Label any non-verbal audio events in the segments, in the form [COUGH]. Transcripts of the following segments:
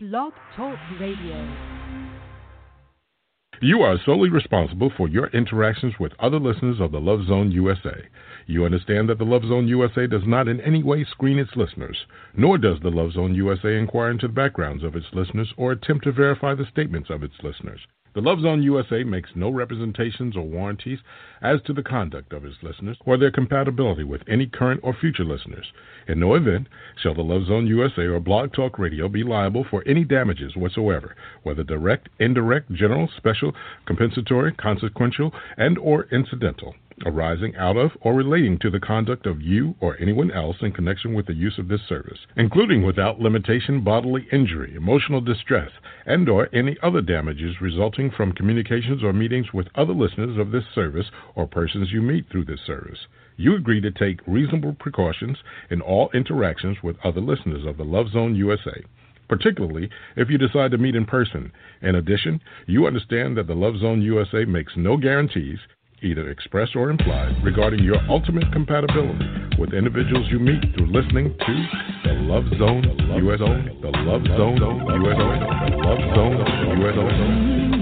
Blog Talk Radio. You are solely responsible for your interactions with other listeners of the Love Zone USA. You understand that the Love Zone USA does not in any way screen its listeners, nor does the Love Zone USA inquire into the backgrounds of its listeners or attempt to verify the statements of its listeners. The Love Zone USA makes no representations or warranties as to the conduct of its listeners or their compatibility with any current or future listeners. In no event shall the Love Zone USA or Blog Talk Radio be liable for any damages whatsoever, whether direct, indirect, general, special, compensatory, consequential, and or incidental arising out of or relating to the conduct of you or anyone else in connection with the use of this service, including without limitation bodily injury, emotional distress, and or any other damages resulting from communications or meetings with other listeners of this service or persons you meet through this service. You agree to take reasonable precautions in all interactions with other listeners of the Love Zone USA particularly if you decide to meet in person. In addition, you understand that the Love Zone USA makes no guarantees either express or implied, regarding your ultimate compatibility with individuals you meet through listening to the Love Zone USA, the Love Zone USA, the Love Zone USA. That's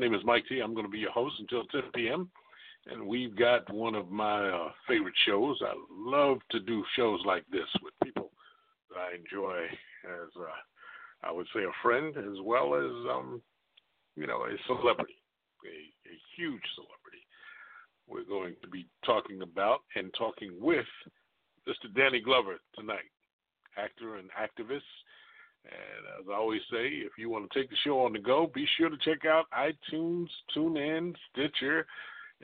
name is Mike T. I'm going to be your host until 10 p.m. And we've got one of my uh, favorite shows. I love to do shows like this with people that I enjoy as, uh, I would say, a friend as well as um, you know, a celebrity, a, a huge celebrity. We're going to be talking about and talking with Mr. Danny Glover tonight, actor and activist. And as I always say, if you want to take the show on the go, be sure to check out iTunes, TuneIn, Stitcher,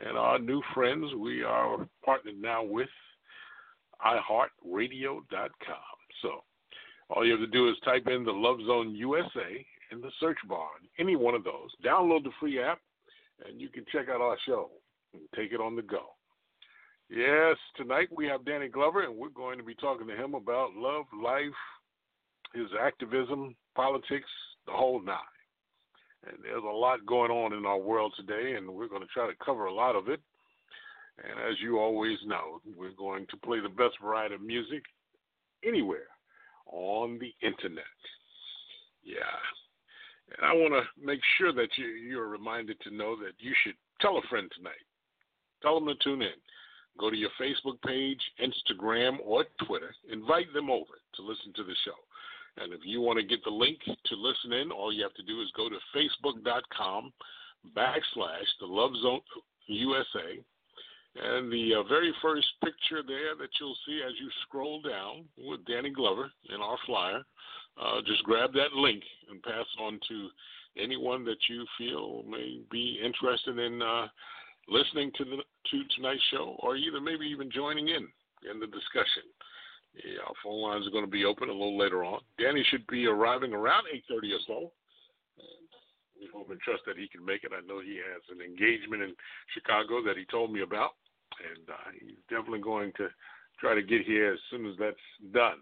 and our new friends. We are partnered now with iHeartRadio.com. So all you have to do is type in the Love Zone USA in the search bar, any one of those. Download the free app, and you can check out our show and take it on the go. Yes, tonight we have Danny Glover, and we're going to be talking to him about love, life, his activism, politics, the whole nine. And there's a lot going on in our world today, and we're going to try to cover a lot of it. And as you always know, we're going to play the best variety of music anywhere on the internet. Yeah. And I want to make sure that you, you're reminded to know that you should tell a friend tonight. Tell them to tune in. Go to your Facebook page, Instagram, or Twitter. Invite them over to listen to the show. And if you want to get the link to listen in, all you have to do is go to facebook.com backslash the Love Zone USA. And the uh, very first picture there that you'll see as you scroll down with Danny Glover in our flyer uh, just grab that link and pass on to anyone that you feel may be interested in uh, listening to the to tonight's show, or either maybe even joining in in the discussion. Yeah, our phone lines are going to be open a little later on. Danny should be arriving around 8:30 or so. And we hope and trust that he can make it. I know he has an engagement in Chicago that he told me about, and uh, he's definitely going to try to get here as soon as that's done.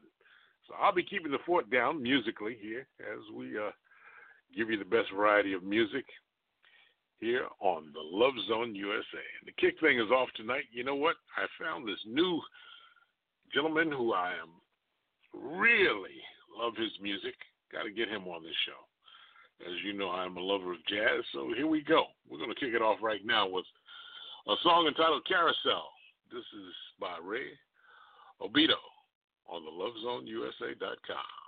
So I'll be keeping the fort down musically here as we uh, give you the best variety of music here on the Love Zone USA. And the kick thing is off tonight. You know what? I found this new gentleman who I am really love his music. Got to get him on this show. As you know, I'm a lover of jazz, so here we go. We're going to kick it off right now with a song entitled Carousel. This is by Ray Obito on the lovezoneusa.com.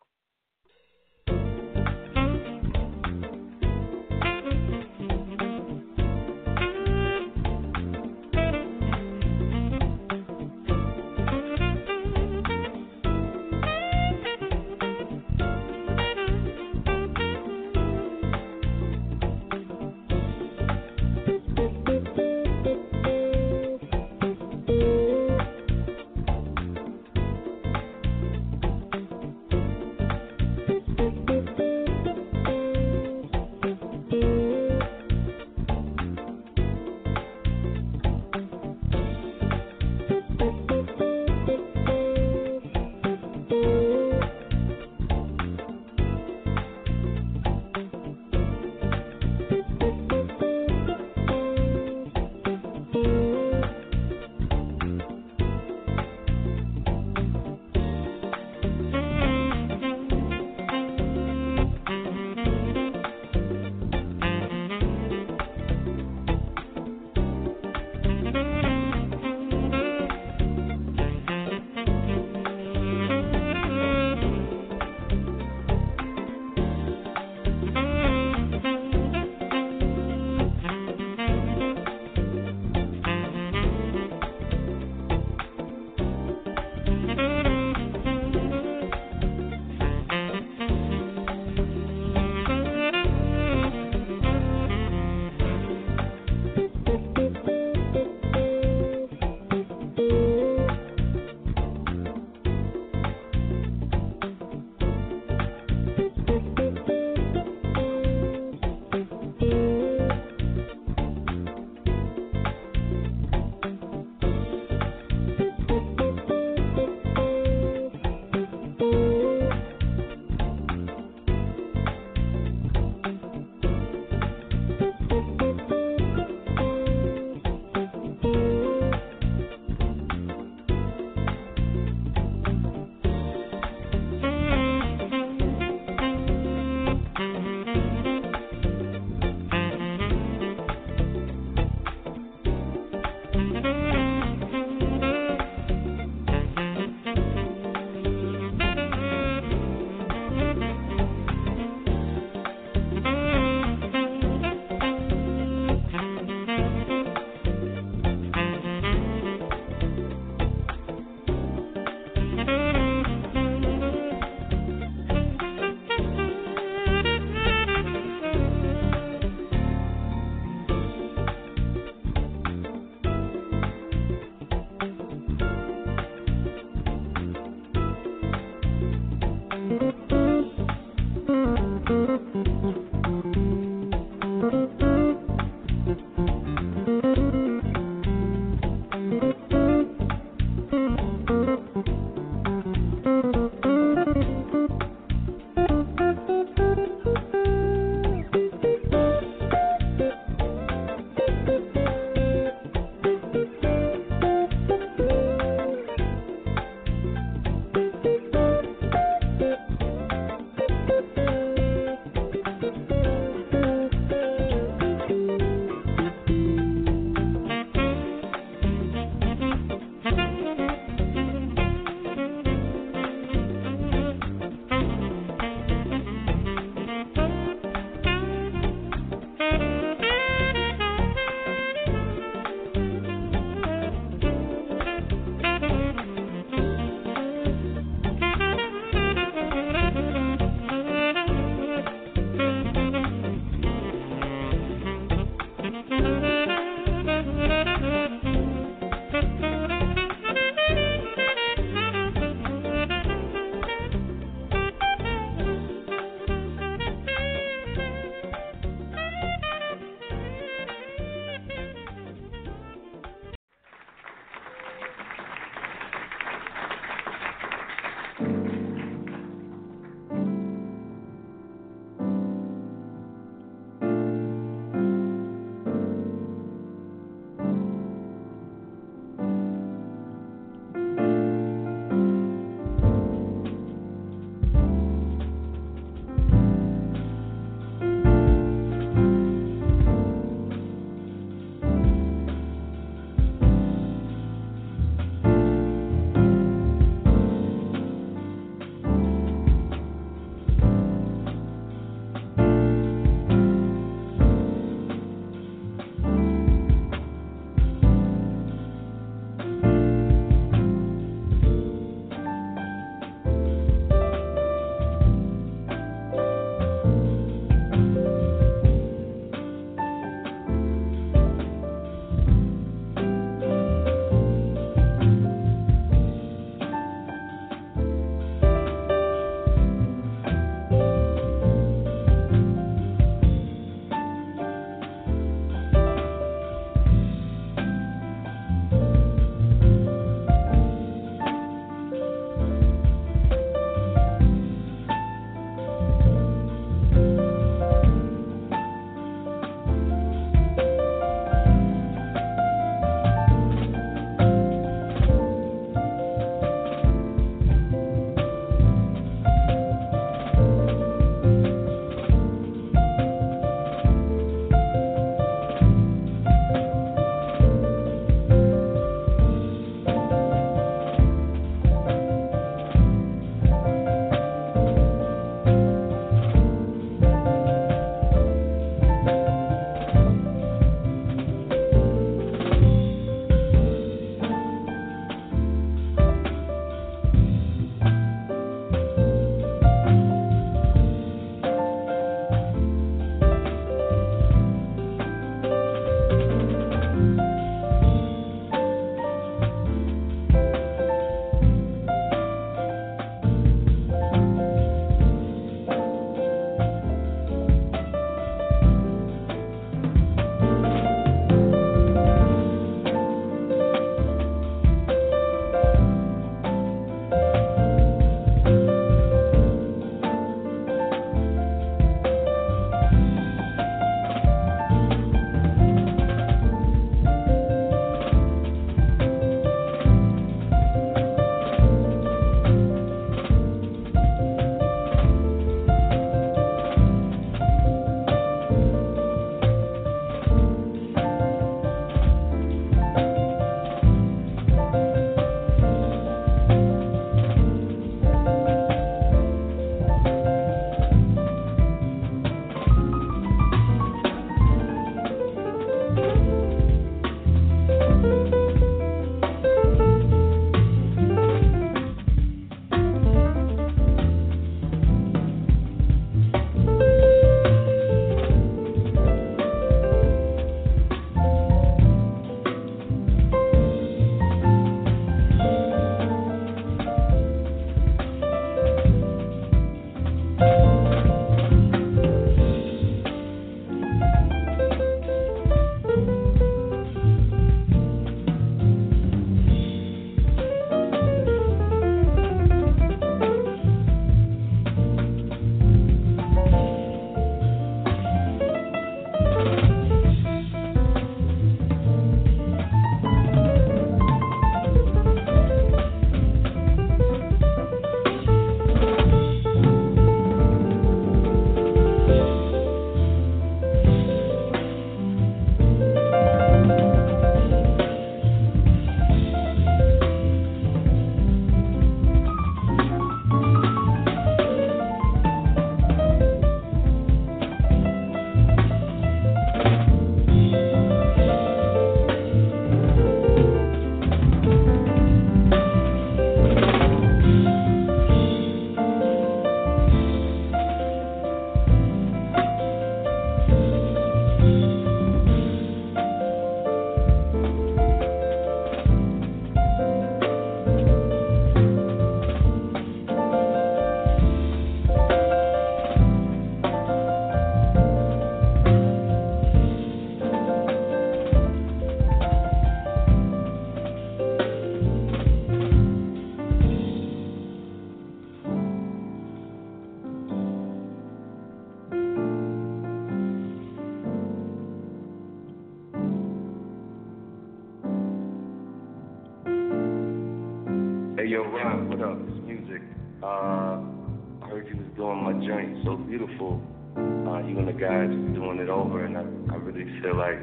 guys doing it over, and I, I really feel like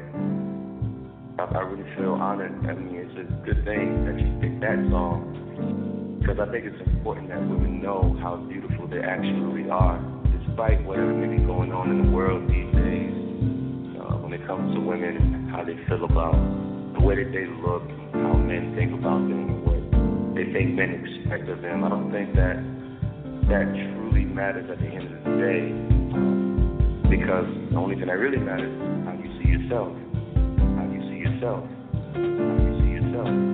I, I really feel honored. I mean, it's a good thing that you picked that song because I think it's important that women know how beautiful they actually are, despite whatever may be going on in the world these days. Uh, when it comes to women how they feel about the way that they look, how men think about them, what they think men expect of them. I don't think that that truly matters at the end of the day. Because the only thing that really matters is how you see yourself. How you see yourself. How you see yourself.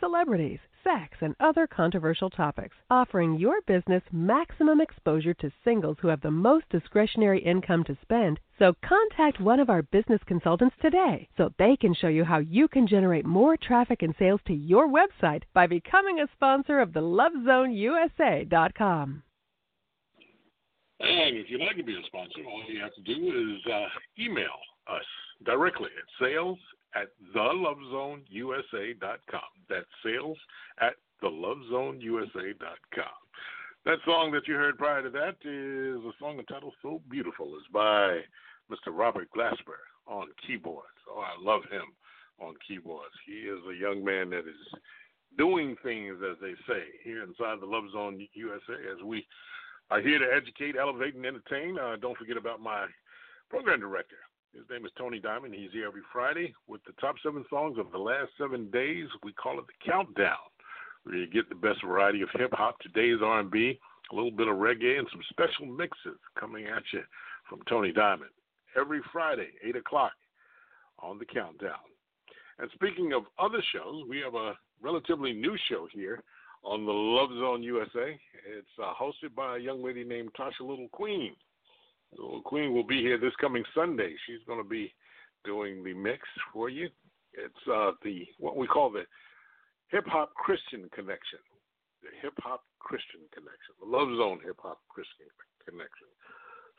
celebrities, sex, and other controversial topics, offering your business maximum exposure to singles who have the most discretionary income to spend. So contact one of our business consultants today so they can show you how you can generate more traffic and sales to your website by becoming a sponsor of the LoveZoneUSA.com. And if you'd like to be a sponsor, all you have to do is uh, email us directly at sales at thelovezoneusa.com. That's sales at thelovezoneusa.com. That song that you heard prior to that is a song entitled So Beautiful. It's by Mr. Robert Glasper on keyboards. Oh, I love him on keyboards. He is a young man that is doing things, as they say, here inside the Love Zone USA as we are here to educate, elevate, and entertain. Uh, don't forget about my program director, his name is Tony Diamond. He's here every Friday with the top seven songs of the last seven days. We call it the countdown, where you get the best variety of hip hop, today's R&B, a little bit of reggae, and some special mixes coming at you from Tony Diamond every Friday, eight o'clock on the countdown. And speaking of other shows, we have a relatively new show here on the Love Zone USA. It's uh, hosted by a young lady named Tasha Little Queen. Little Queen will be here this coming Sunday. She's going to be doing the mix for you. It's uh, the what we call the Hip Hop Christian Connection, the Hip Hop Christian Connection, the Love Zone Hip Hop Christian Connection.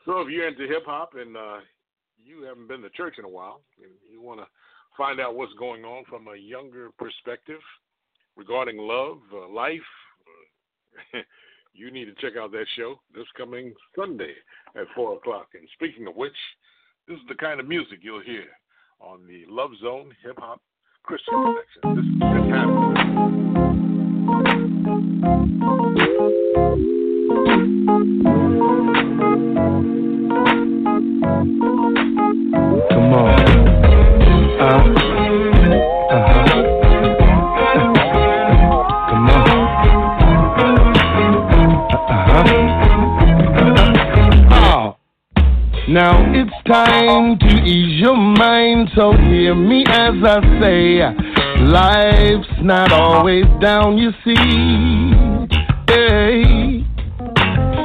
So if you're into hip hop and uh, you haven't been to church in a while and you want to find out what's going on from a younger perspective regarding love, uh, life. [LAUGHS] you need to check out that show this coming Sunday at 4 o'clock. And speaking of which, this is the kind of music you'll hear on the Love Zone Hip Hop Christian Connection. This is Come Now it's time to ease your mind, so hear me as I say, life's not always down, you see. Hey.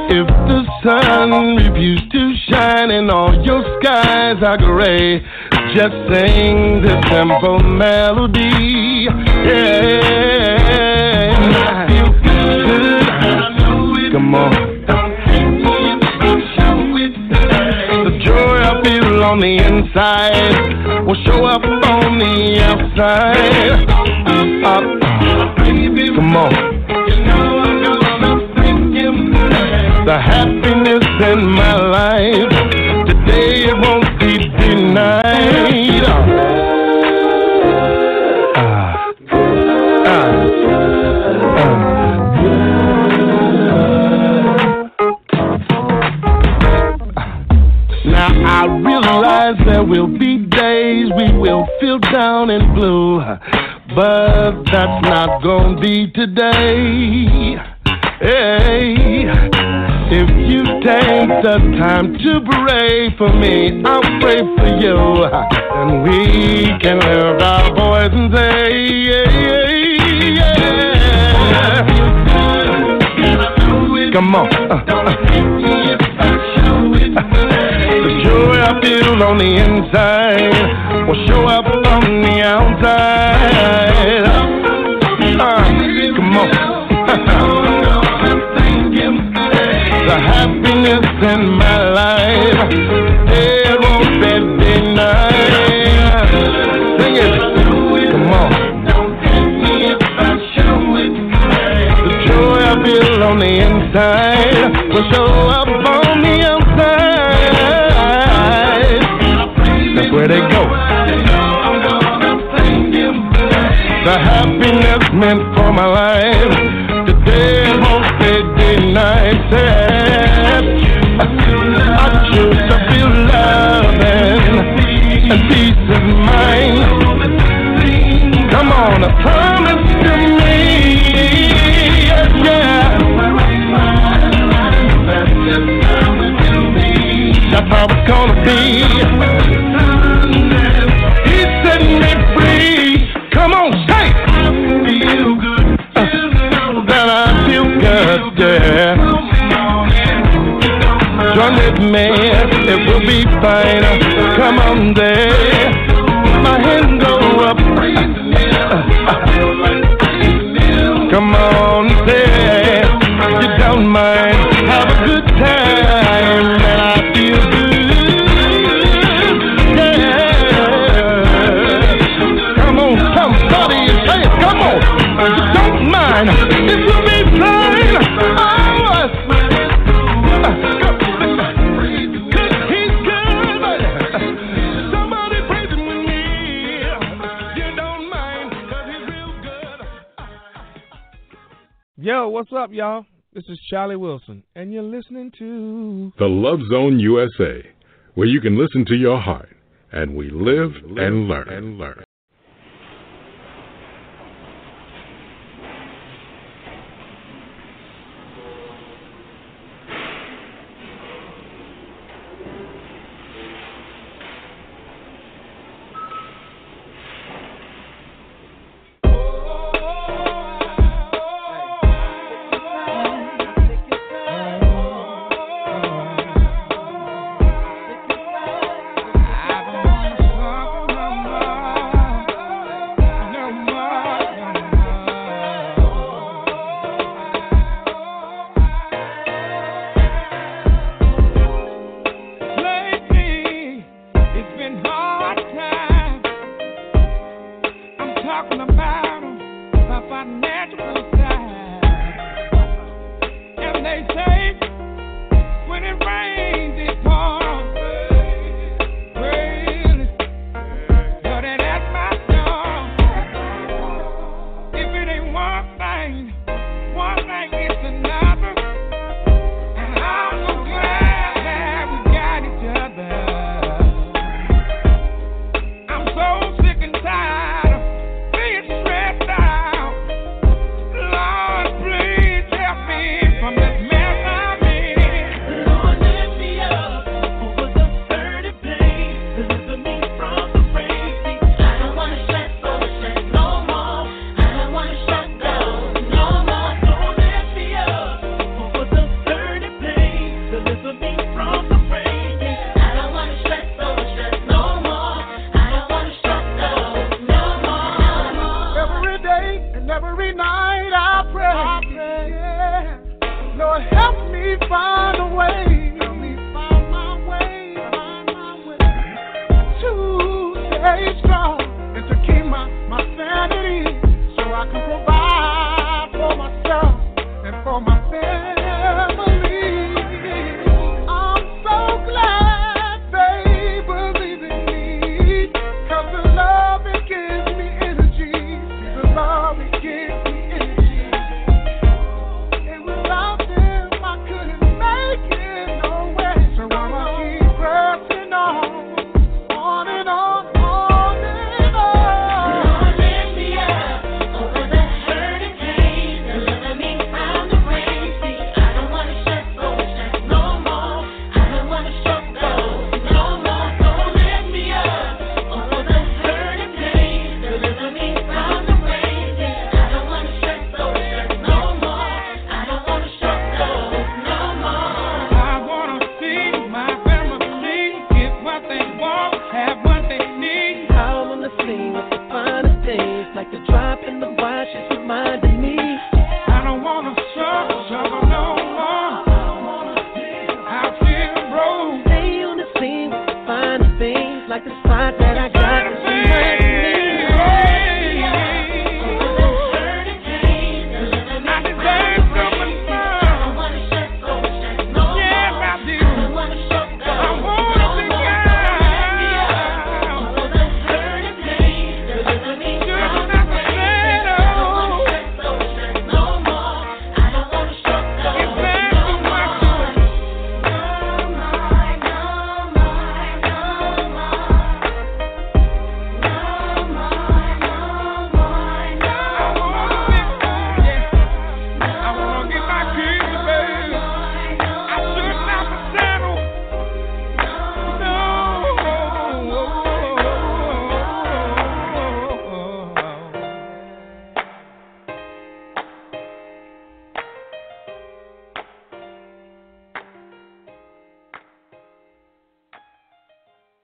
If the sun refuses to shine and all your skies are gray, just sing this simple melody. Yeah. Come on. on the inside will show up on the outside. Uh, up, come on. The happiness in my life me, I'll pray for you. And we can lift our voice and say, yeah, yeah. Come on. The joy I feel on the inside will show Charlie Wilson, and you're listening to The Love Zone USA, where you can listen to your heart, and we live, and, we live and learn. And learn.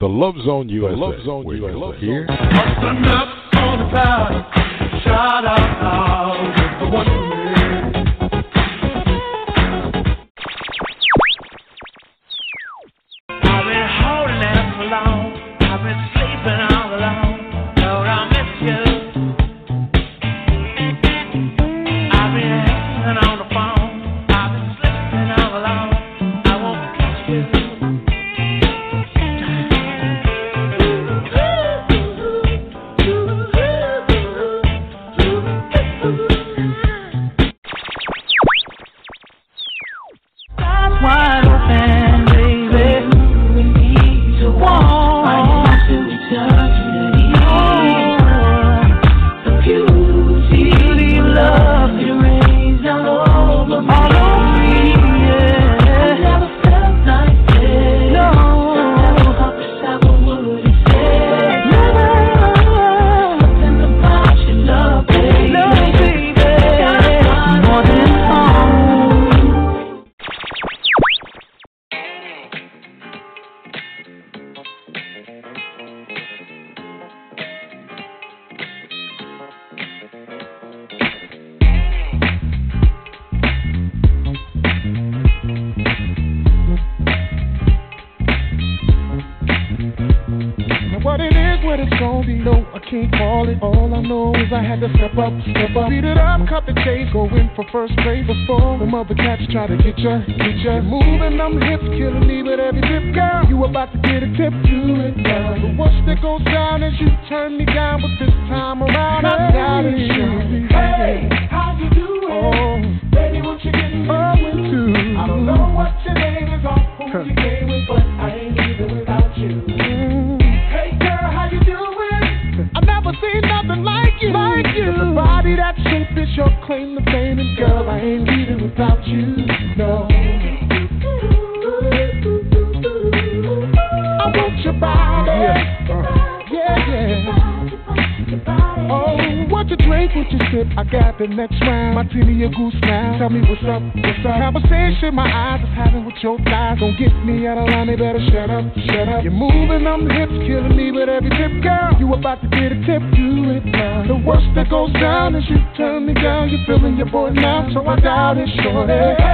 Love Zone USA. Love Zone USA. Love here. Up on the. Shout out loud. The one Girl, I ain't leaving without you. Hey, girl.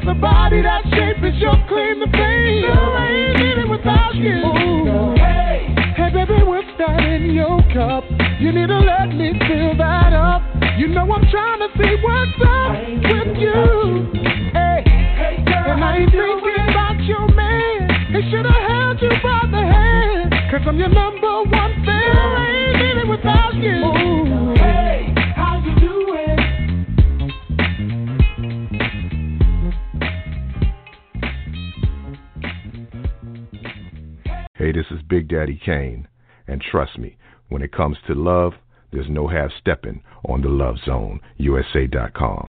Cause the body that shape is your claim to fame. Sure ain't in it without you. Hey, hey baby, what's that in your cup? You need to let me fill that up. You know I'm trying to see what's up with you. Hey, and I ain't thinking about your man. He should have held you by the hand. Cause I'm your number Daddy Kane, and trust me, when it comes to love, there's no half stepping on the Love Zone, USA.com.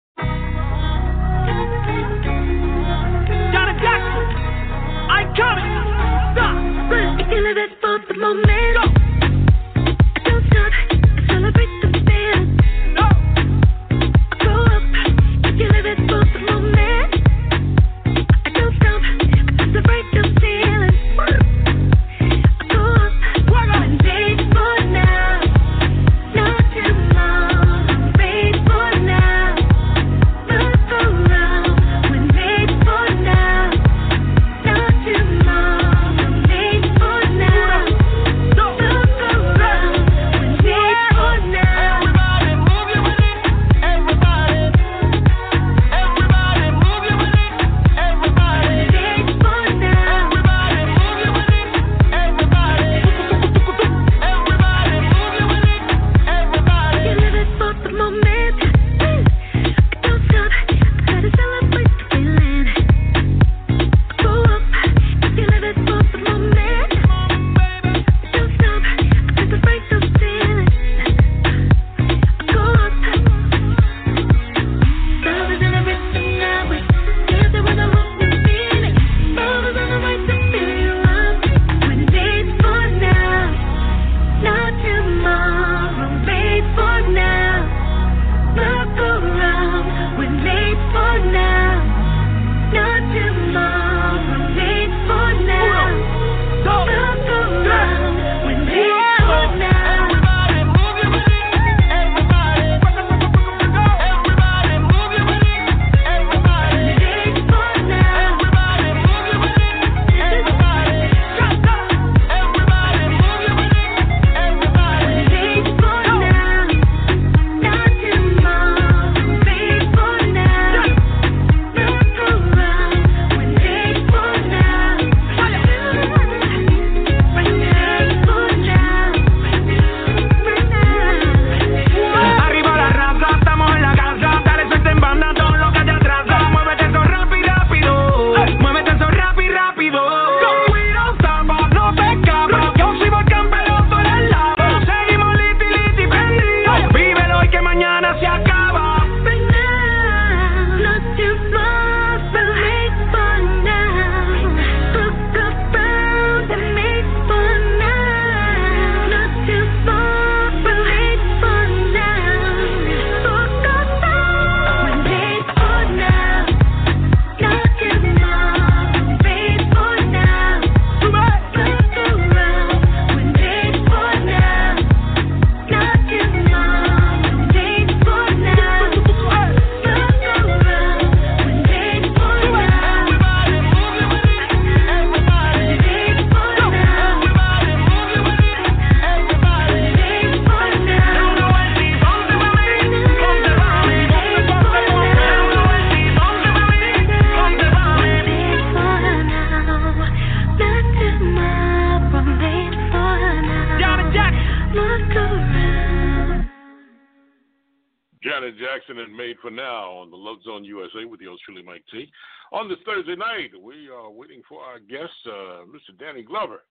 for Now on the Love Zone USA with yours truly, Mike T. On this Thursday night, we are waiting for our guest, uh, Mr. Danny Glover.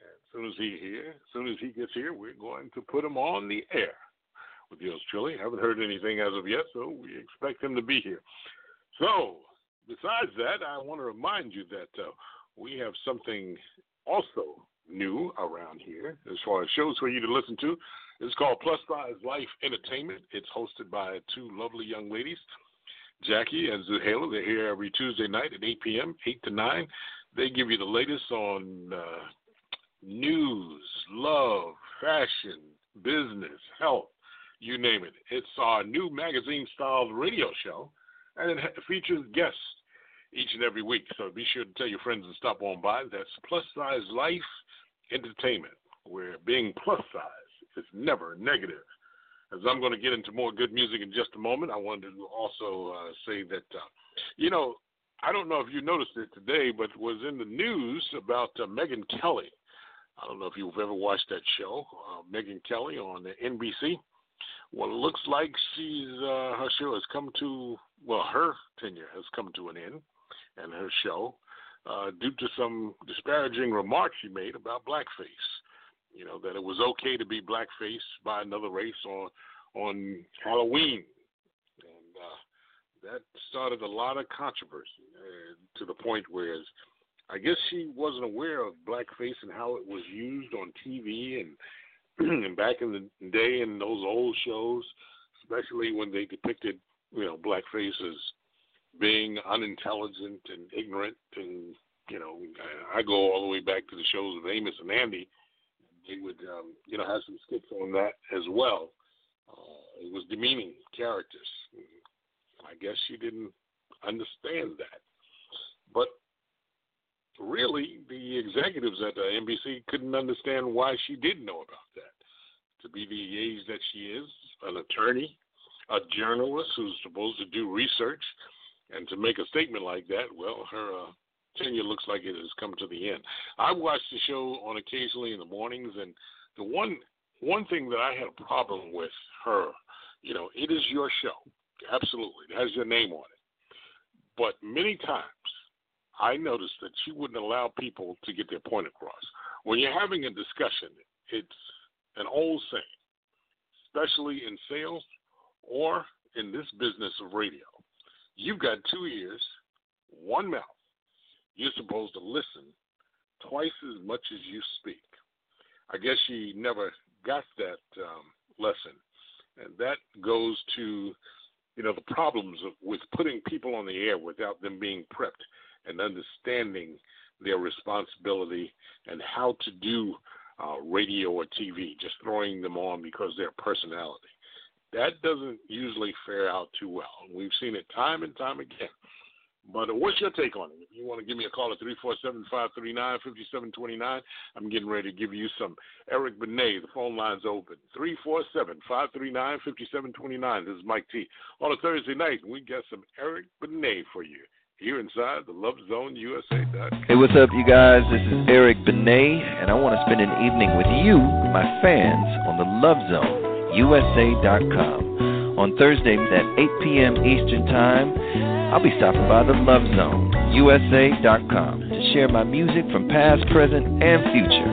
As soon as he here, as soon as he gets here, we're going to put him on the air with yours truly. Haven't heard anything as of yet, so we expect him to be here. So, besides that, I want to remind you that uh, we have something also new around here as far as shows for you to listen to. It's called Plus Size Life Entertainment. It's hosted by two lovely young ladies, Jackie and Zuhaila. They're here every Tuesday night at 8 p.m., 8 to 9. They give you the latest on uh, news, love, fashion, business, health, you name it. It's our new magazine style radio show. and it features guests each and every week. So be sure to tell your friends and stop on by. That's Plus Size Life Entertainment, We're being plus size is never negative. As I'm going to get into more good music in just a moment, I wanted to also uh, say that, uh, you know, I don't know if you noticed it today, but was in the news about uh, Megyn Kelly. I don't know if you've ever watched that show, uh, Megyn Kelly on the NBC. Well, it looks like she's uh, her show has come to well, her tenure has come to an end, and her show uh, due to some disparaging remarks she made about blackface. You know that it was okay to be blackface by another race on on Halloween, and uh, that started a lot of controversy uh, to the point where I guess she wasn't aware of blackface and how it was used on TV and [CLEARS THROAT] and back in the day in those old shows, especially when they depicted you know blackface as being unintelligent and ignorant and you know I, I go all the way back to the shows of Amos and Andy. They would um, you know have some skits on that as well. Uh, it was demeaning characters. I guess she didn't understand that, but really the executives at the NBC couldn't understand why she did know about that. To be the age that she is, an attorney, a journalist who's supposed to do research, and to make a statement like that, well, her uh, tenure looks like it has come to the end. I watch the show on occasionally in the mornings, and the one one thing that I had a problem with her, you know, it is your show, absolutely, it has your name on it, but many times I noticed that she wouldn't allow people to get their point across. When you're having a discussion, it's an old saying, especially in sales or in this business of radio. You've got two ears, one mouth. You're supposed to listen twice as much as you speak. I guess she never got that um, lesson, and that goes to you know the problems of, with putting people on the air without them being prepped and understanding their responsibility and how to do uh, radio or TV, just throwing them on because their personality. That doesn't usually fare out too well. We've seen it time and time again. But uh, what's your take on it? If you want to give me a call at 347 539 5729, I'm getting ready to give you some Eric Benet. The phone line's open 347 539 5729. This is Mike T. On a Thursday night, we got some Eric Benet for you here inside the Love Zone USA. Hey, what's up, you guys? This is Eric Benet, and I want to spend an evening with you, my fans, on the Love Zone USA.com. On Thursday at 8 p.m. Eastern Time, I'll be stopping by the Love Zone USA.com to share my music from past, present, and future.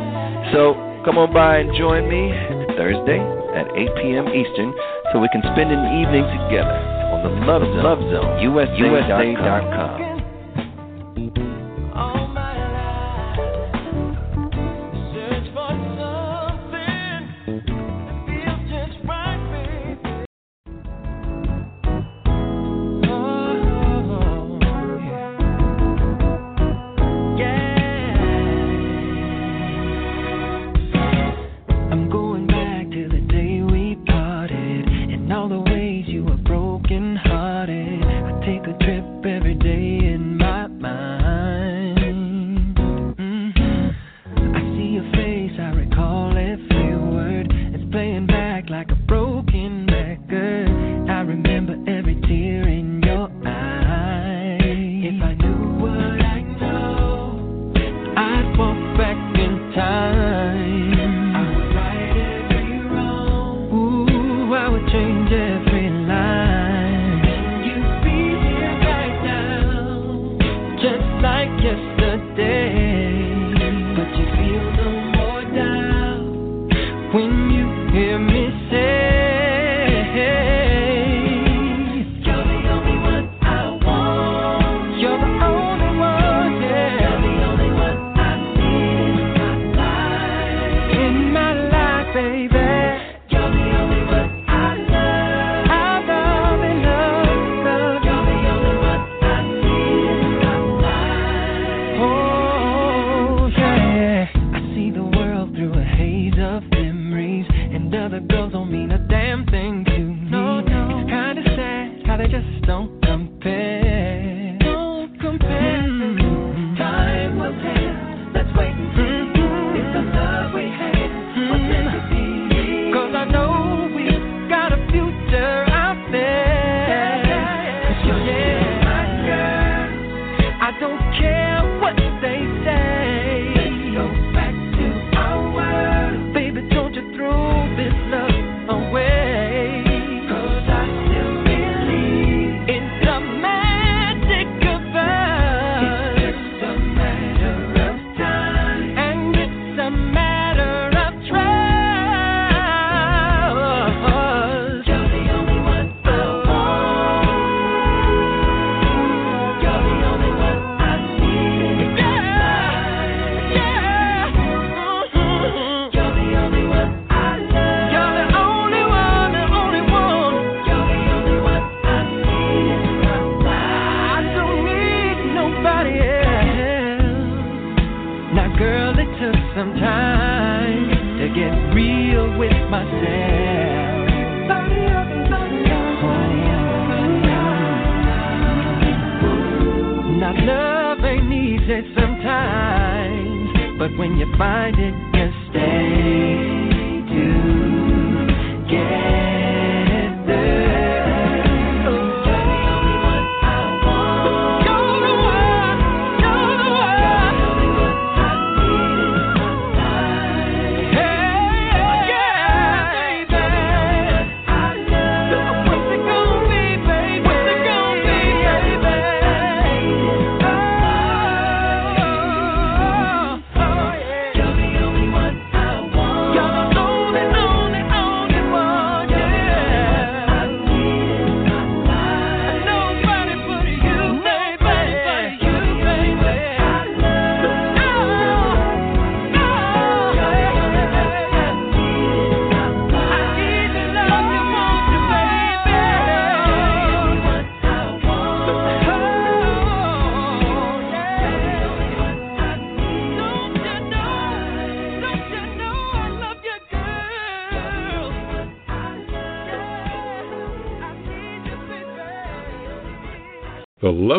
So come on by and join me Thursday at 8 p.m. Eastern so we can spend an evening together on the Love Zone, Love Zone USA.com.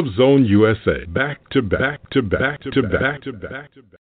Love Zone USA. Back to back to back to back to back to back to back.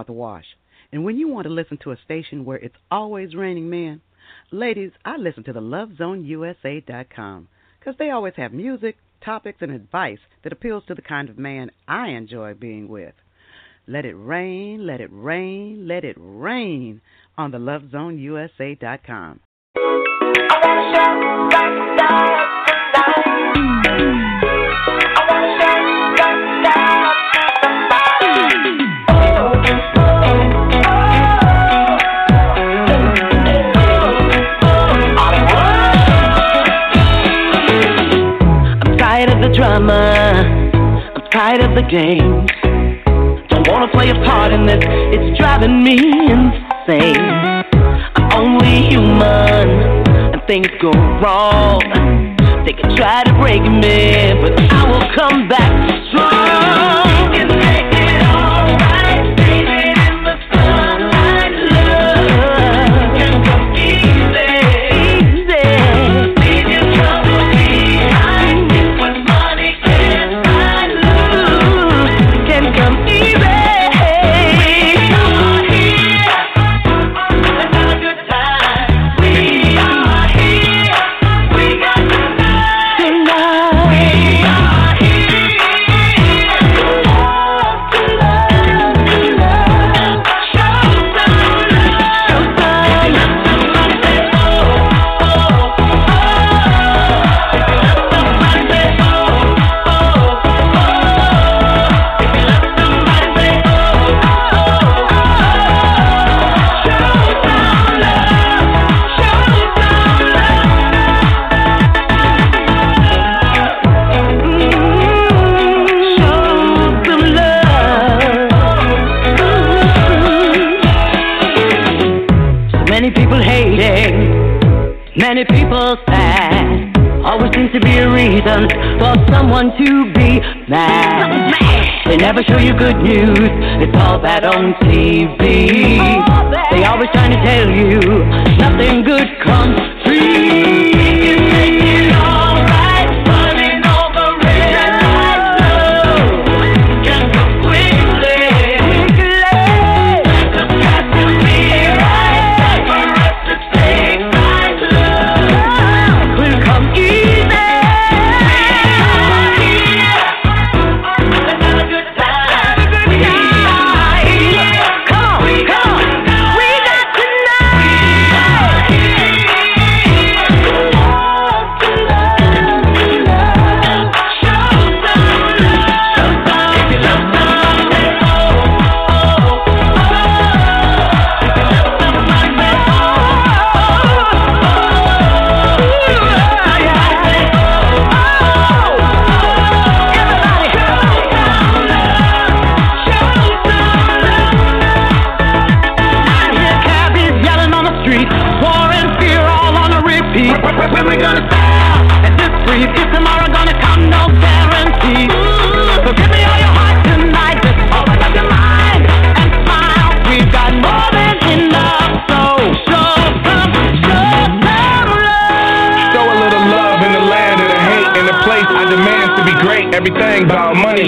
Martha Wash. And when you want to listen to a station where it's always raining men, ladies, I listen to the lovezoneusa.com because they always have music, topics, and advice that appeals to the kind of man I enjoy being with. Let it rain, let it rain, let it rain on the lovezoneusa.com. I'm drama. I'm tired of the games. Don't wanna play a part in this. It's driving me insane. I'm only human, and things go wrong. They can try to break me, but I will come back strong. Reason for someone to be mad. They never show you good news, it's all bad on TV. They always trying to tell you nothing good comes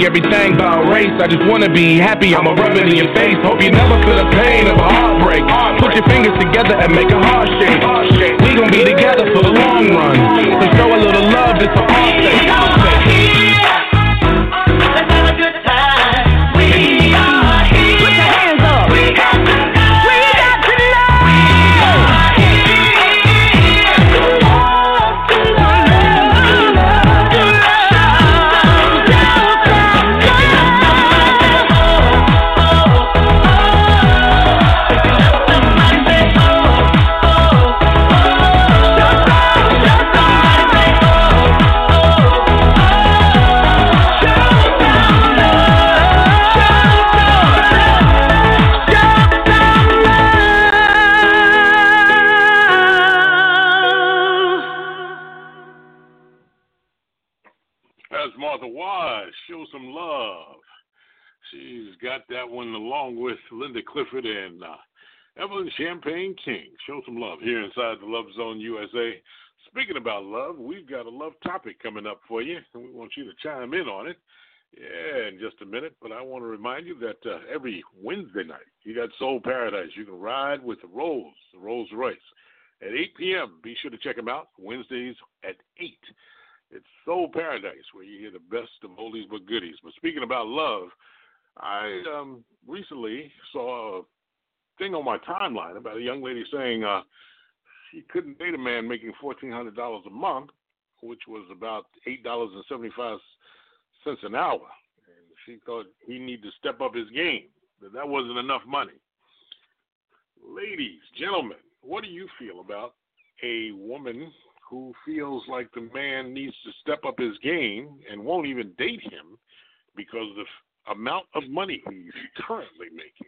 money, everything about race. I just wanna be happy. I'ma rub it in your face. Hope you never feel the pain of a heartbreak. Put your fingers together and make a heart shake. We gon' be together for the long run. So show a little love just for our sake. Inside the Love Zone USA. Speaking about love, we've got a love topic coming up for you, and we want you to chime in on it. Yeah, in just a minute, but I want to remind you that uh, every Wednesday night you got Soul Paradise. You can ride with the Rolls, the Rolls Royce, at 8 p.m. Be sure to check them out Wednesdays at 8. It's Soul Paradise where you hear the best of oldies but goodies. But speaking about love, I um, recently saw a thing on my timeline about a young lady saying uh, she couldn't date a man making fourteen hundred dollars a month, which was about eight dollars and seventy five cents an hour, and she thought he needed to step up his game. That that wasn't enough money. Ladies, gentlemen, what do you feel about a woman who feels like the man needs to step up his game and won't even date him because of the amount of money he's currently making?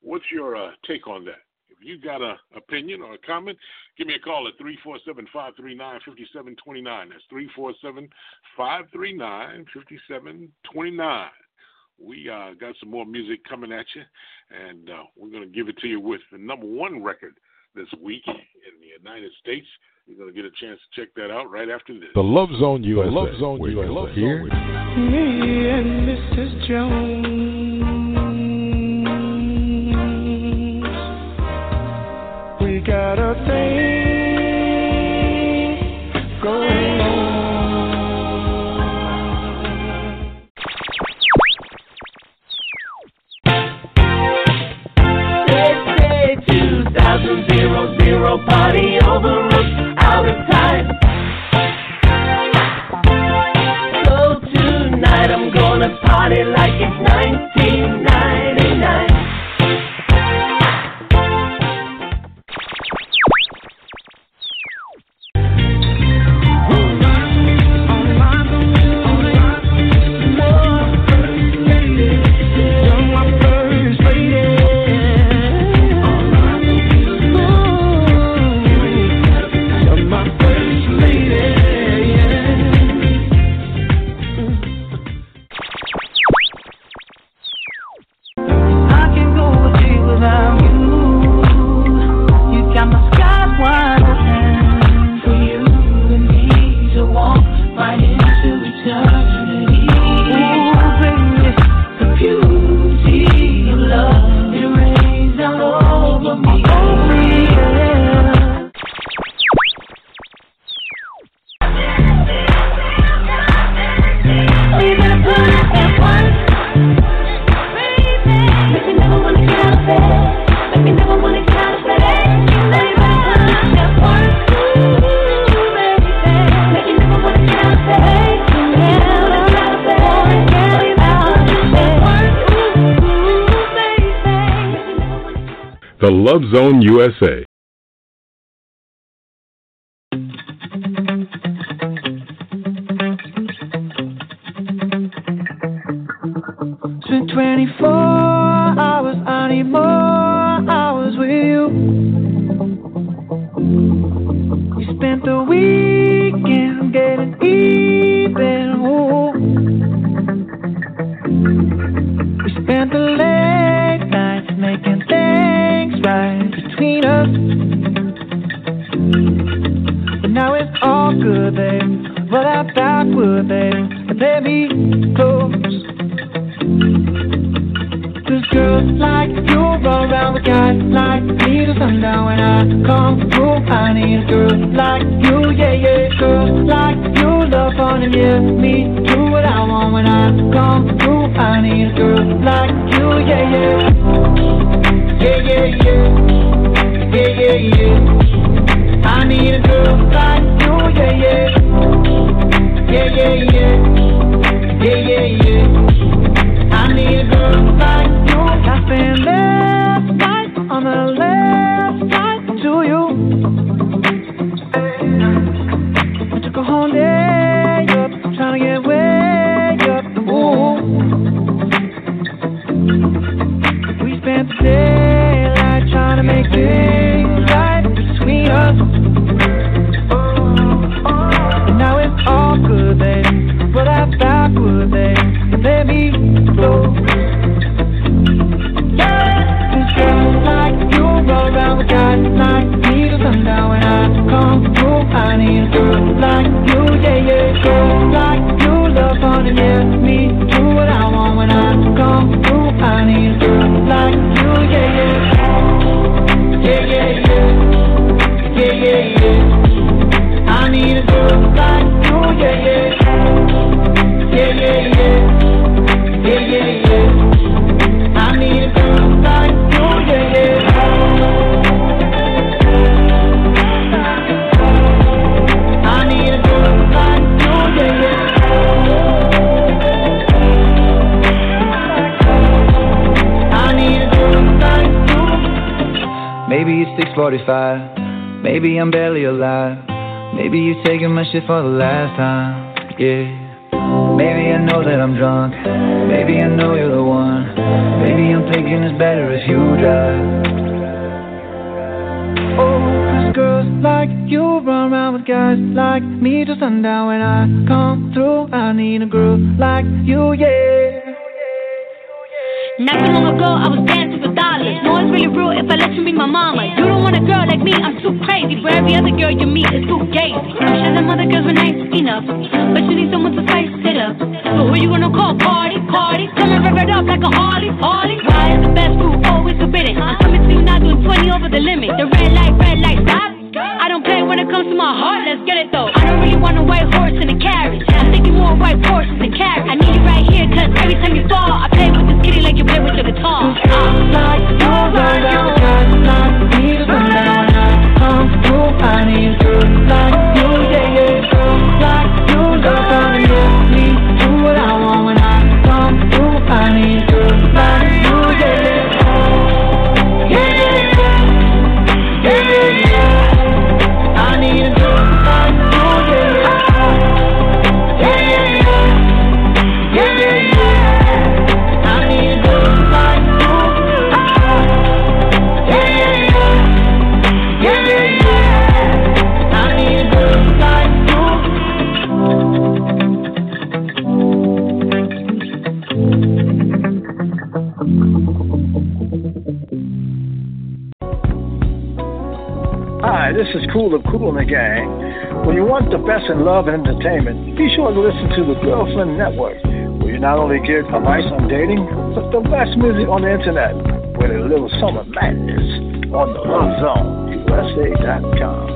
What's your uh, take on that? If you got a opinion or a comment, give me a call at 347-539-5729. That's 347-539-5729. We uh, got some more music coming at you, and uh, we're going to give it to you with the number one record this week in the United States. You're going to get a chance to check that out right after this. The Love Zone USA. Love Zone Where USA. you Love hear Zone Me and Mrs. Jones. USA. Maybe I'm barely alive. Maybe you're taking my shit for the last time. Yeah. Maybe I know that I'm drunk. Maybe I know you're the one. Maybe I'm thinking it's better if you drive. Oh, cause girls like you run around with guys like me till sundown. When I come through, I need a girl like you, yeah. Not too long ago, I was dancing for dollars. No one's really real if I let you be my mama. You girl like me, I'm too crazy. For every other girl you meet, it's too gay. I'm sure them other girls were nice enough, but you need someone to spice it up. So who you gonna call? Party, party. And rev it up like a Harley, Harley. Why is the best food always forbidden? I'm coming to you now doing 20 over the limit. The red light, red light, stop. I don't play when it comes to my heart, let's get it though. I don't really want a white horse in a carriage. I'm thinking more white horses than carriage. I need you right here, cause every time you fall, I play with this kitty like you play with your guitar. Uh, this is Kool of Kool and the Gang. When you want the best in love and entertainment, be sure to listen to the Girlfriend Network, where you not only get advice on dating, but the best music on the internet with a little summer madness on the Love Zone, USA.com.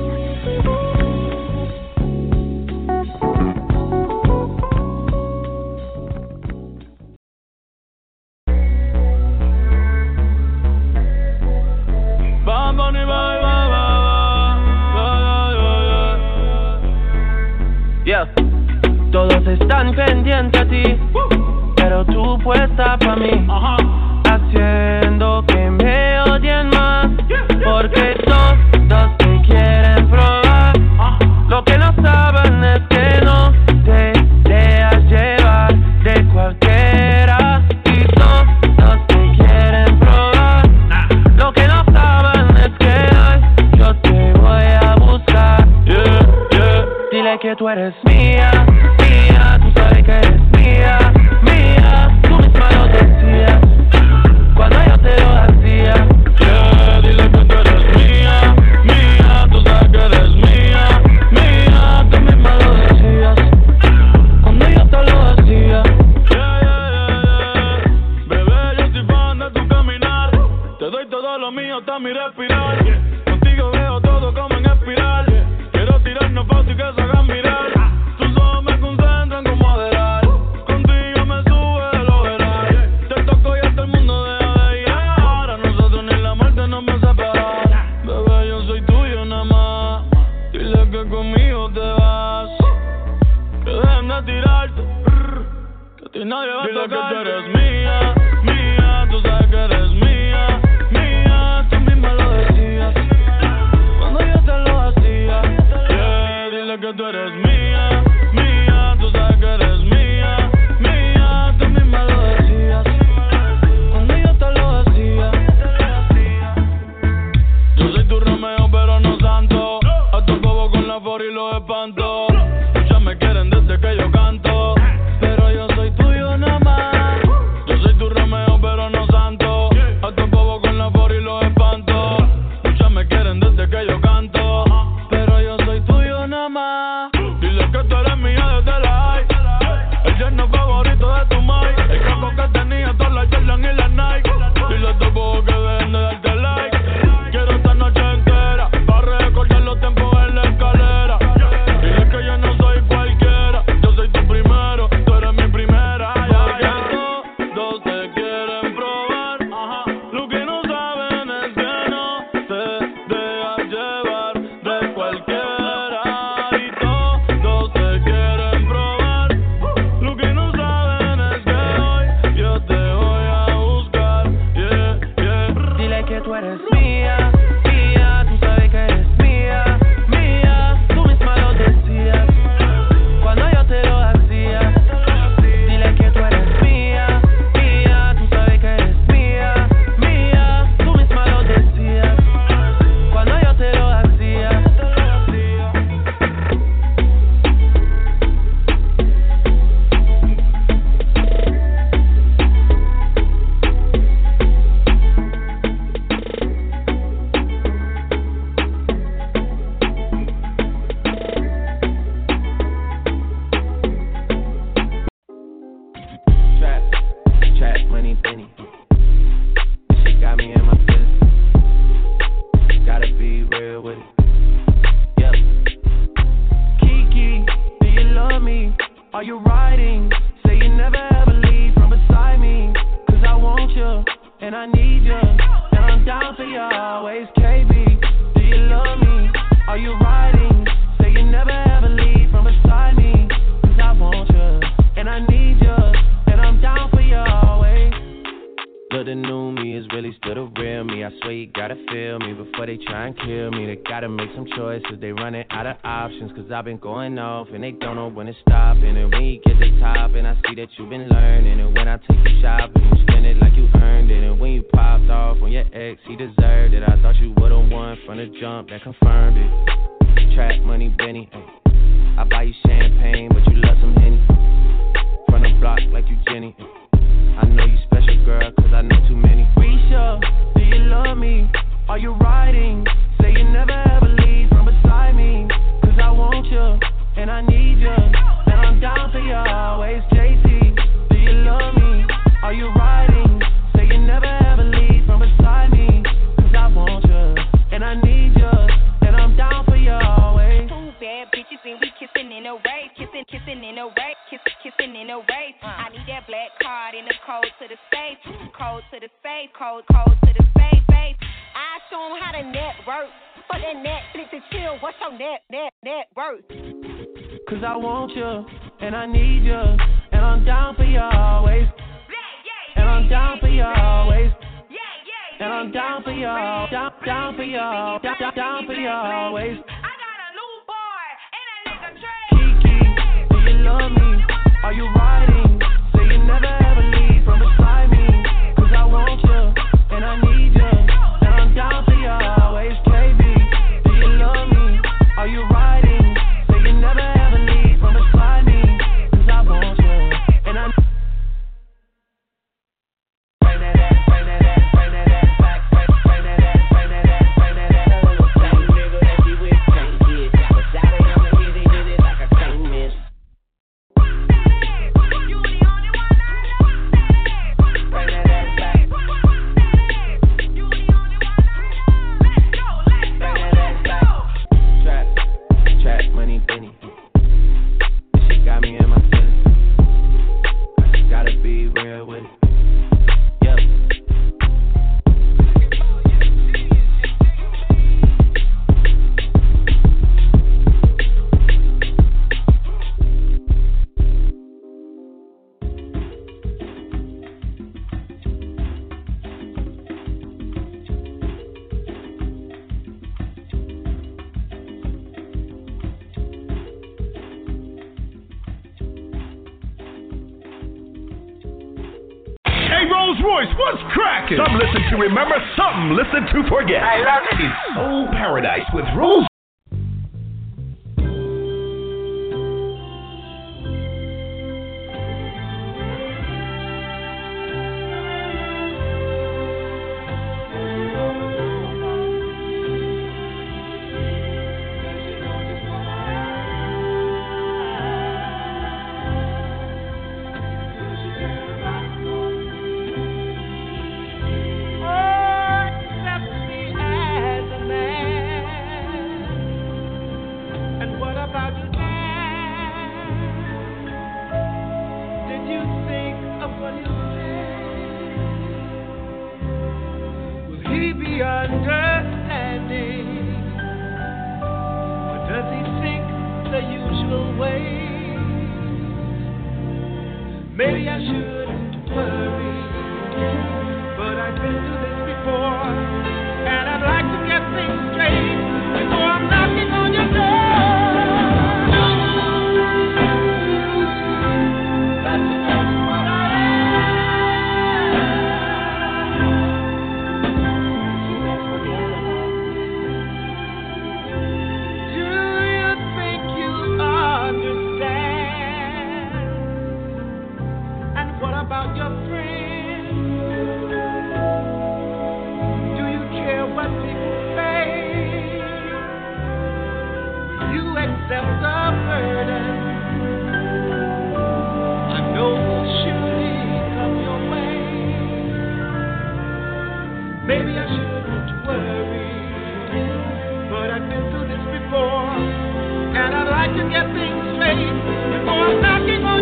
get things straight. Before I'm knocking on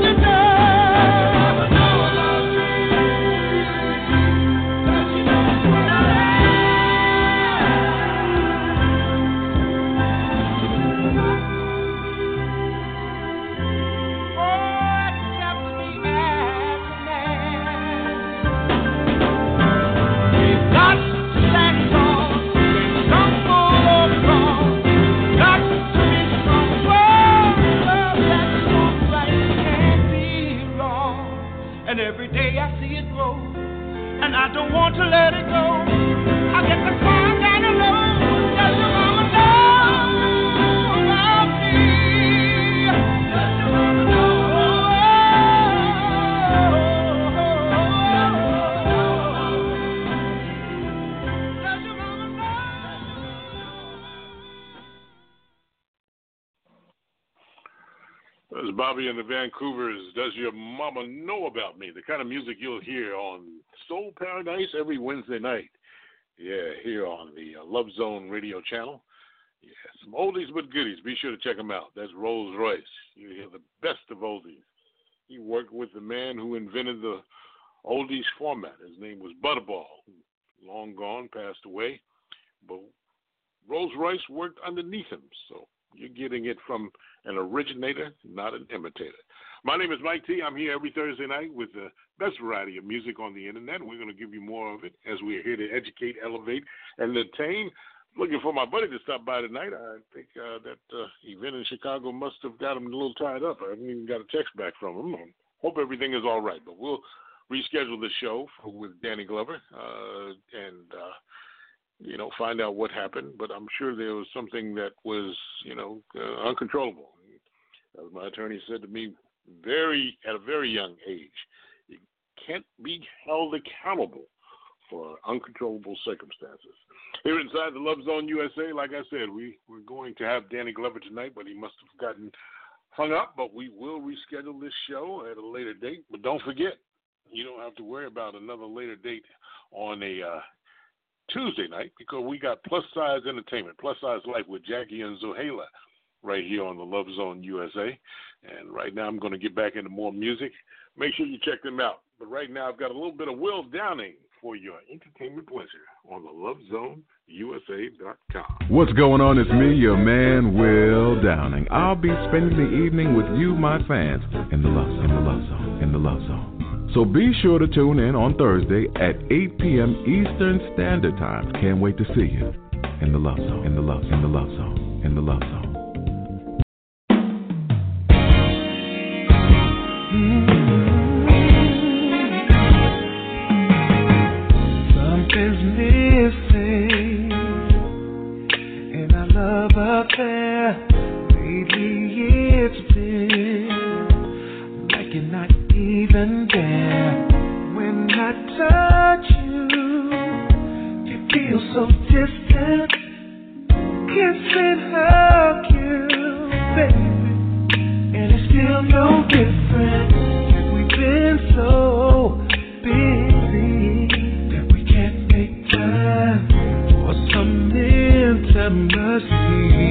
about me? The kind of music you'll hear on Soul Paradise every Wednesday night. Yeah, here on the uh, Love Zone radio channel. Yeah, some oldies but goodies. Be sure to check them out. That's Rolls Royce. You hear the best of oldies. He worked with the man who invented the oldies format. His name was Butterball. Long gone, passed away. But Rolls Royce worked underneath him. So you're getting it from an originator, not an imitator. My name is Mike T. I'm here every Thursday night with the best variety of music on the internet. We're going to give you more of it as we're here to educate, elevate, and entertain. Looking for my buddy to stop by tonight. I think uh, that uh, event in Chicago must have got him a little tied up. I haven't even got a text back from him. I hope everything is all right. But we'll reschedule the show for, with Danny Glover uh, and uh, you know find out what happened. But I'm sure there was something that was you know uh, uncontrollable. As my attorney said to me, very at a very young age, you can't be held accountable for uncontrollable circumstances. Here inside the Love Zone USA, like I said, we we're going to have Danny Glover tonight, but he must have gotten hung up. But we will reschedule this show at a later date. But don't forget, you don't have to worry about another later date on a uh, Tuesday night because we got Plus Size Entertainment, Plus Size Life with Jackie and Zohala right here on the Love Zone USA. And right now I'm going to get back into more music. Make sure you check them out. But right now I've got a little bit of Will Downing for your entertainment pleasure on the Love Zone USA.com. What's going on? It's me, your man, Will Downing. I'll be spending the evening with you, my fans, in the Love Zone, the Love Zone, in the Love Zone. So be sure to tune in on Thursday at 8 p.m. Eastern Standard Time. Can't wait to see you in the Love Zone, in the Love, in the Love Zone, in the Love Zone.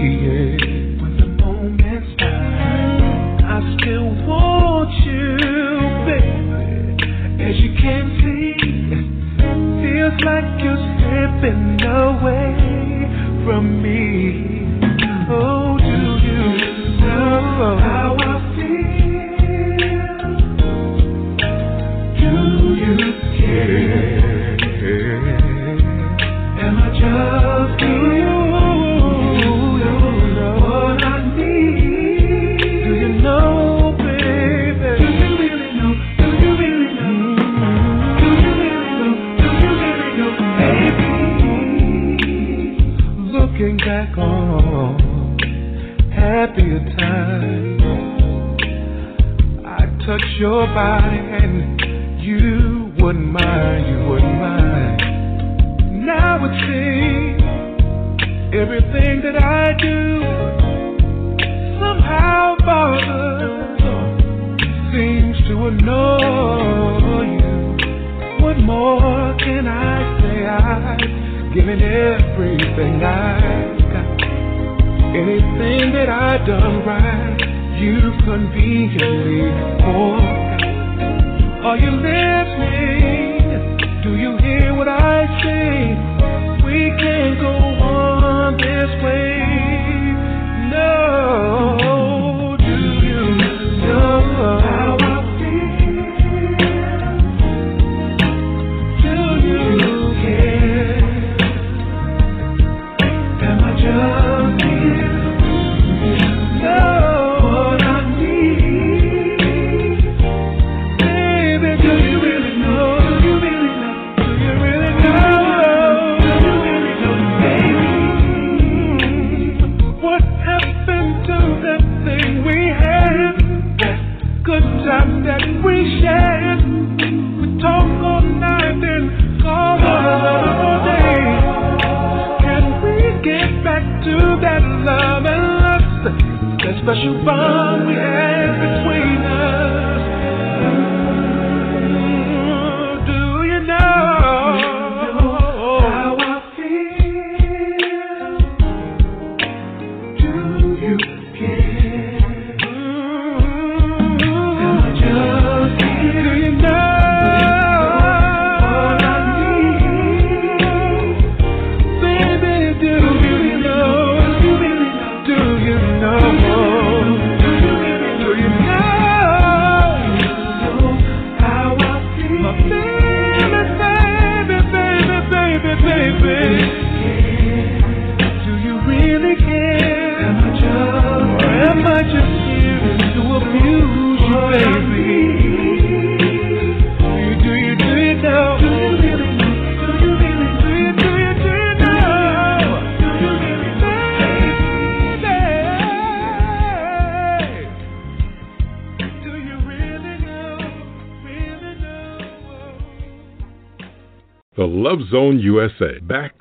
Intimacy.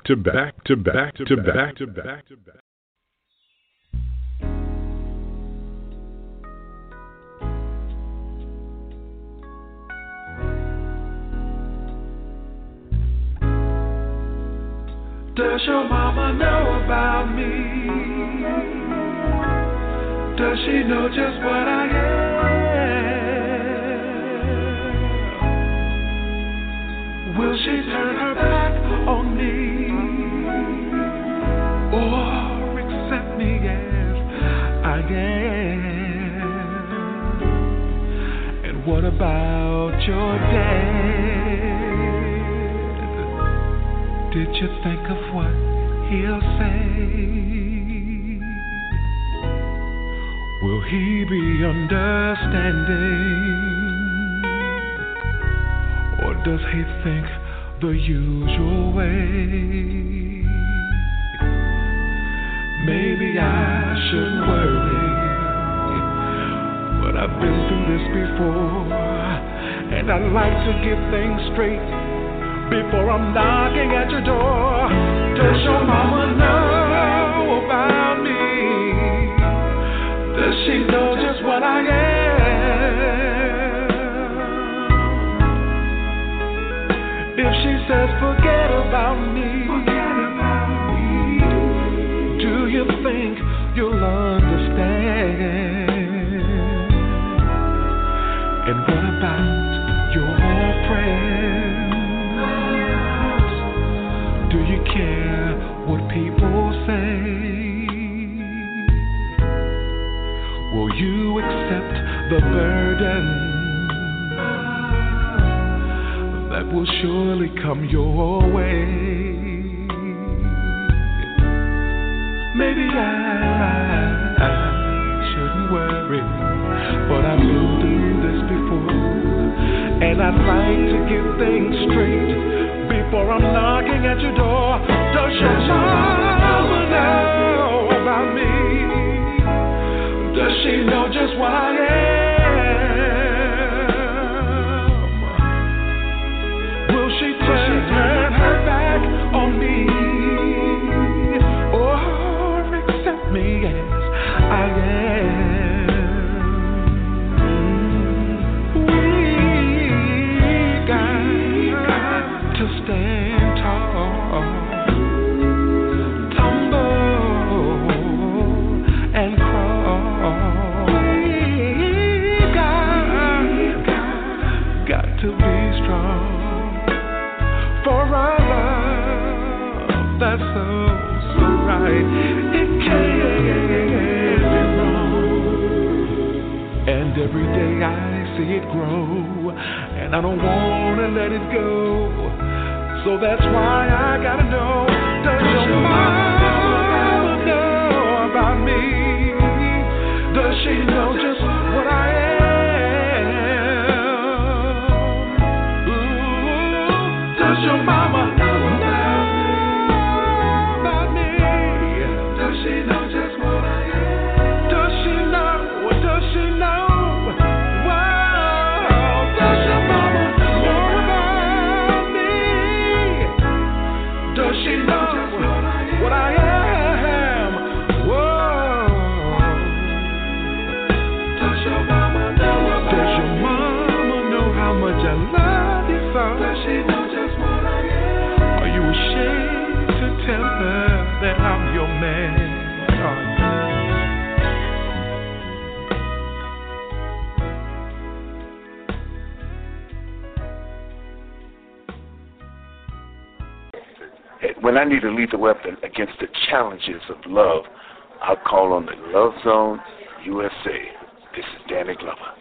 To back to back to back to back to back. Your dad? Did you think of what he'll say? Will he be understanding? Or does he think the usual way? Maybe I shouldn't worry, but I've been through this before, and I like to get things straight before I'm knocking at your door. Does your mama know about me? Does she know the burden that will surely come your way? Maybe I, I shouldn't worry, but I've been through this before, and I'd like to get things straight before I'm knocking at your door. Does your mama know about me? Does she know just what Eh, when I need a lethal weapon against the challenges of love, I'll call on the Love Zone USA. This is Danny Glover.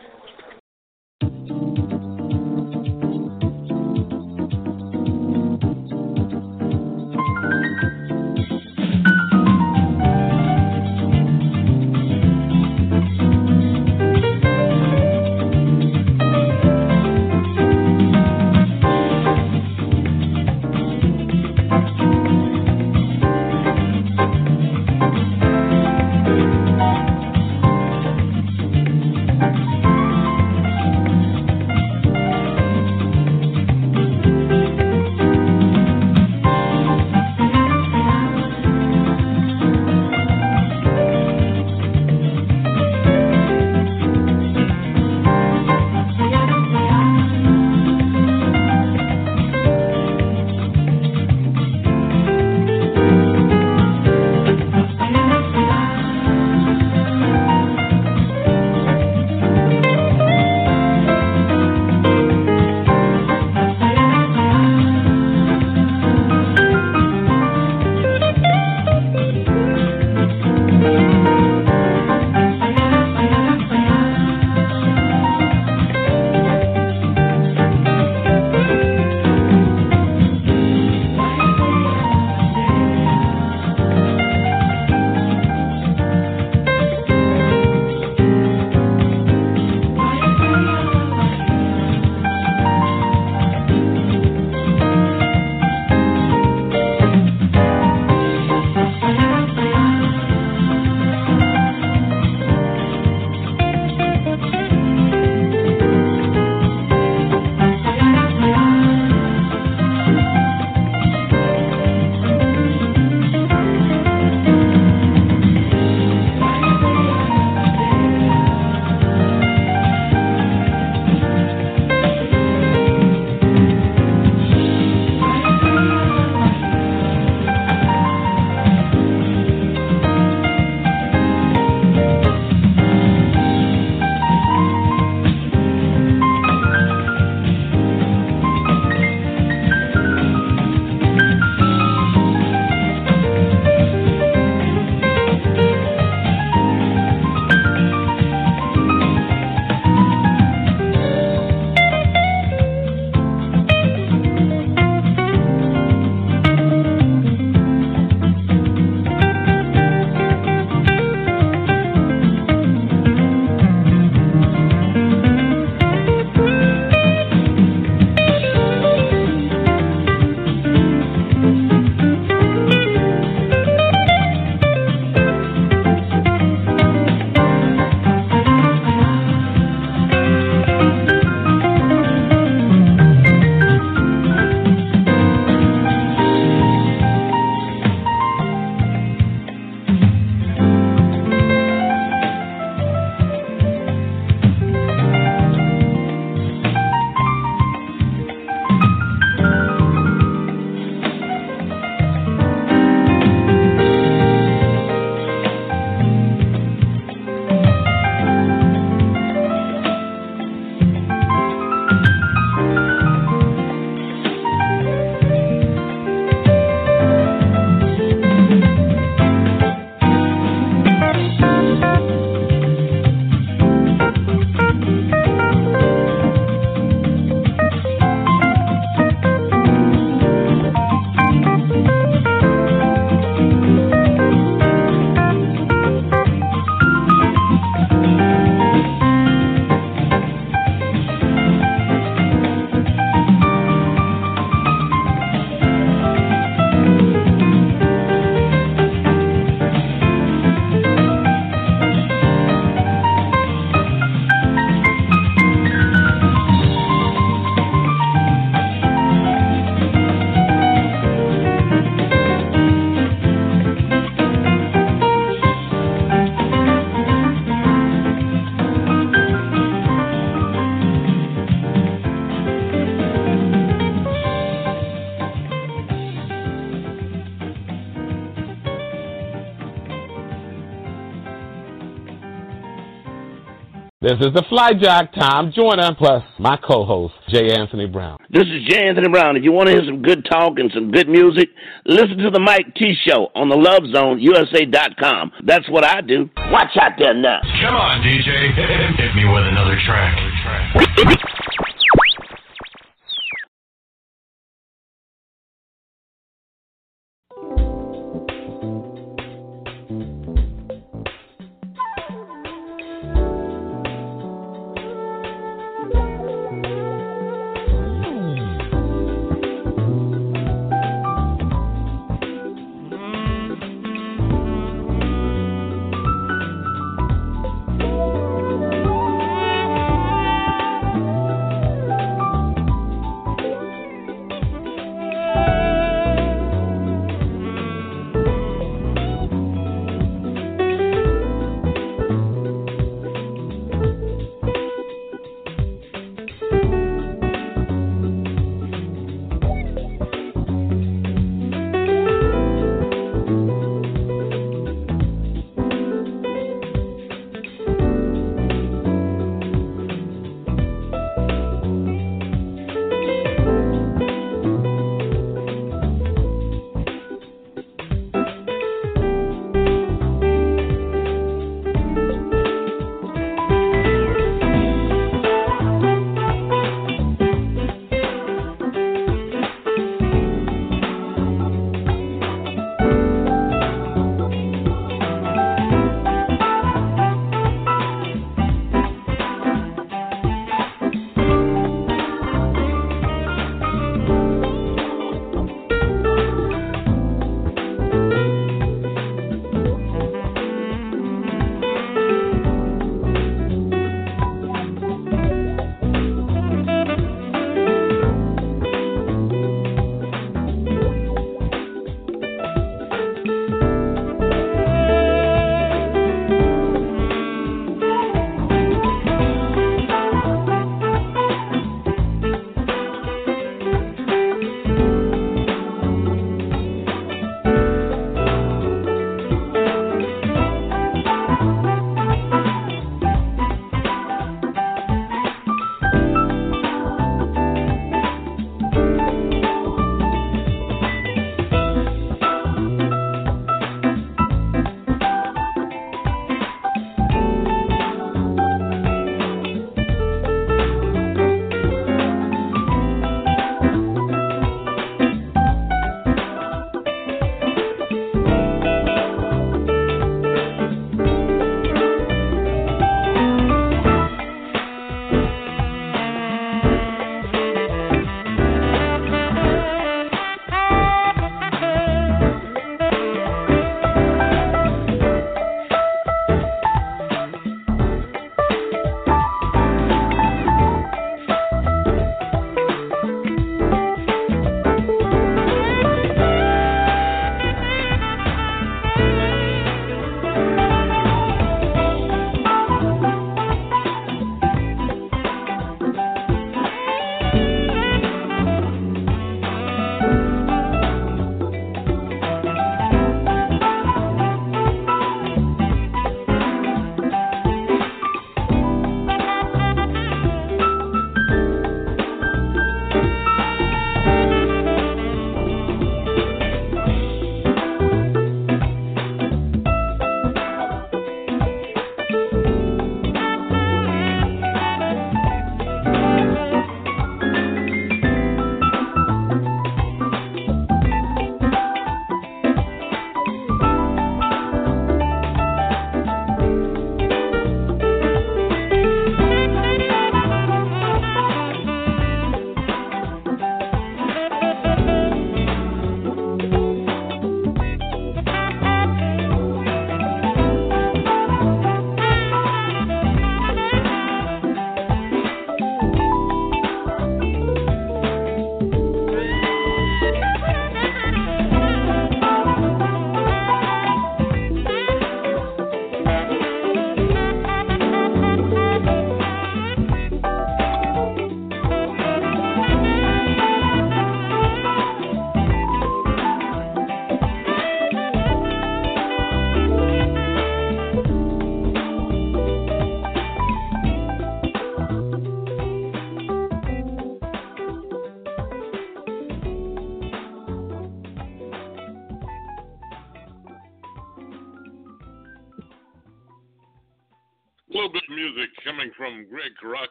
This is the Fly Jock Tom Joyner plus my co-host J. Anthony Brown. This is J. Anthony Brown. If you want to hear some good talk and some good music, listen to the Mike T Show on the Love Zone USA.com. That's what I do. Watch out there now. Come on, DJ. [LAUGHS] Hit me with another track. [LAUGHS]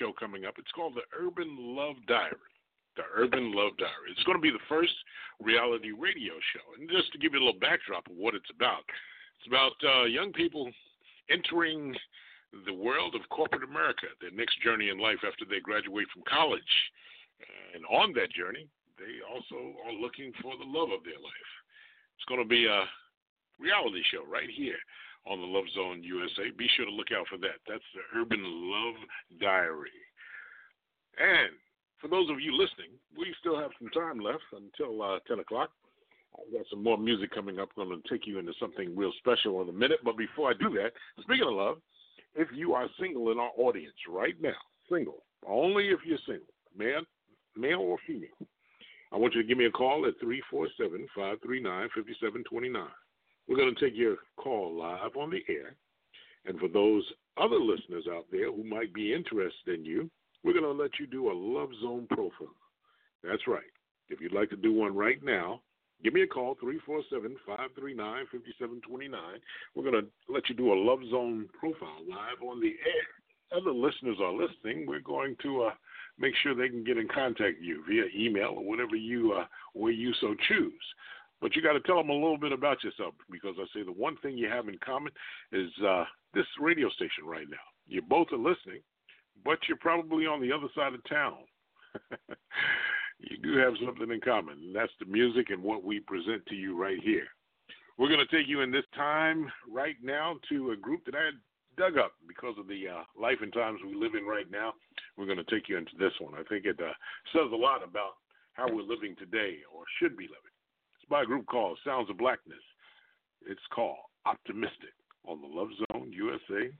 show coming up. It's called the Urban Love Diary. The Urban Love Diary. It's going to be the first reality radio show. And just to give you a little backdrop of what it's about, it's about uh, young people entering the world of corporate America, their next journey in life after they graduate from college. And on that journey, they also are looking for the love of their life. It's going to be a reality show right here on the Love Zone USA. Be sure to look out for that. That's the Urban Love Diary. And for those of you listening, we still have some time left until uh, 10 o'clock. I've got some more music coming up. I'm going to take you into something real special in a minute. But before I do that, speaking of love, if you are single in our audience right now, single, only if you're single, man, male or female, I want you to give me a call at 347 539 5729. We're going to take your call live on the air. And for those other listeners out there who might be interested in you, we're going to let you do a Love Zone profile. That's right. If you'd like to do one right now, give me a call, 347 539 5729. We're going to let you do a Love Zone profile live on the air. Other listeners are listening. We're going to uh, make sure they can get in contact with you via email or whatever you uh, way you so choose. But you got to tell them a little bit about yourself because I say the one thing you have in common is uh, this radio station right now. You both are listening, but you're probably on the other side of town. [LAUGHS] you do have something in common, and that's the music and what we present to you right here. We're going to take you in this time right now to a group that I dug up because of the uh, life and times we live in right now. We're going to take you into this one. I think it uh, says a lot about how we're living today or should be living. By a group called Sounds of Blackness. It's called Optimistic on the LoveZoneUSA.com.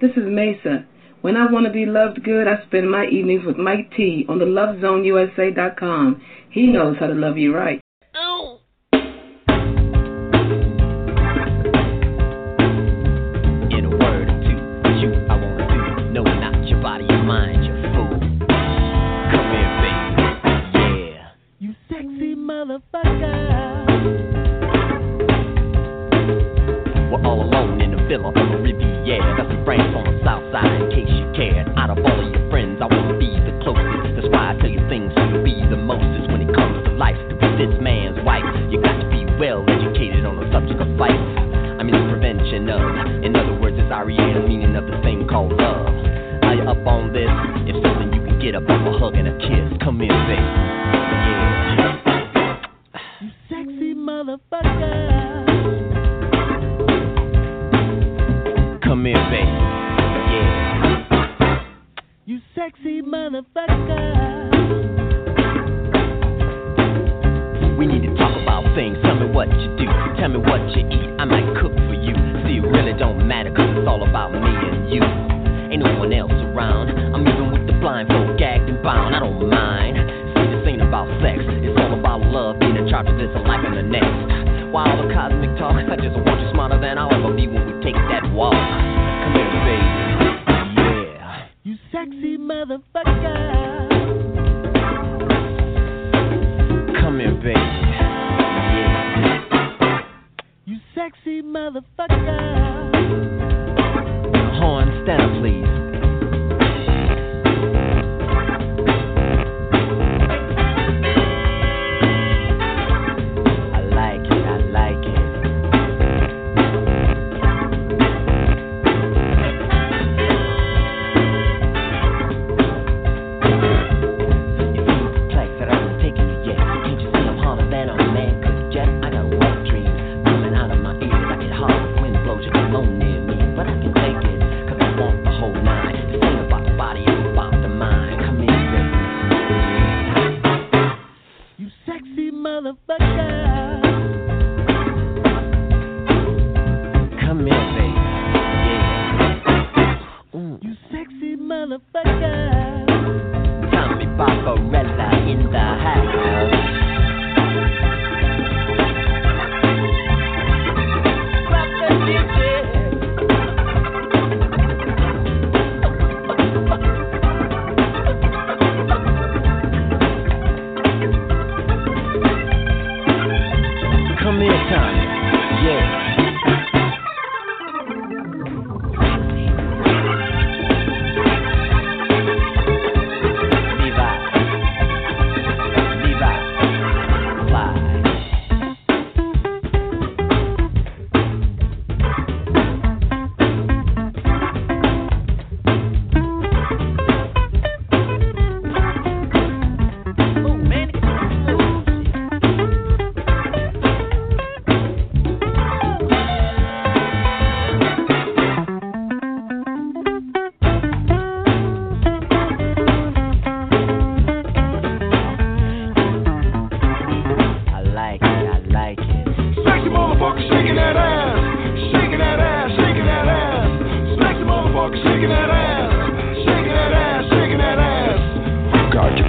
This is Mesa. When I want to be loved good, I spend my evenings with Mike T on the LoveZoneUSA.com. He knows how to love you right.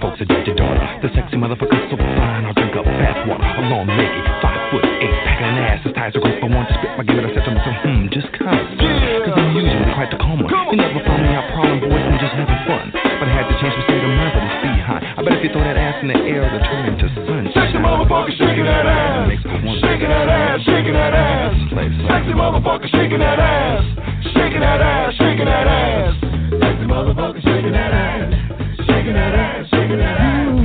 folks addicted on sexy motherfucker's so fine, I drink up. A long five foot eight, ass. His are great, but want to spit my it a. Hmm, just I'm usually quite the. You never found me I'm just fun. But I had to change my state of mind for this. I bet if you throw that ass in the air, it'll turn into. Sexy motherfucker shaking that ass. Shaking that ass, shaking that ass. Sexy motherfucker shaking that ass shaking that ass, shaking that ass. Sexy motherfucker, shaking that ass, shaking that ass, shaking that ass.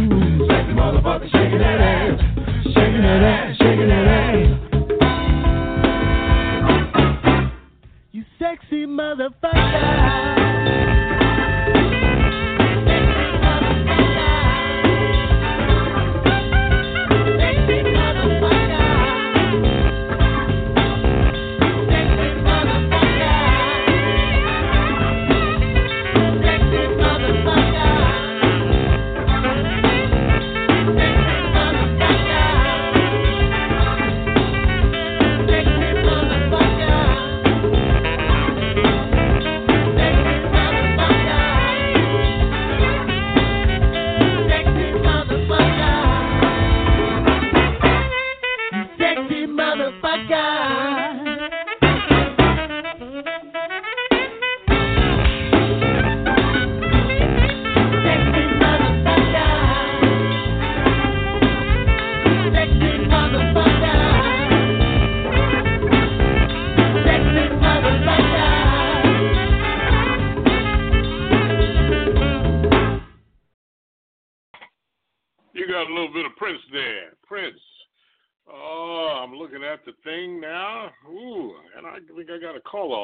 Sexy motherfucker, shaking that ass, shaking that ass. You sexy motherfucker.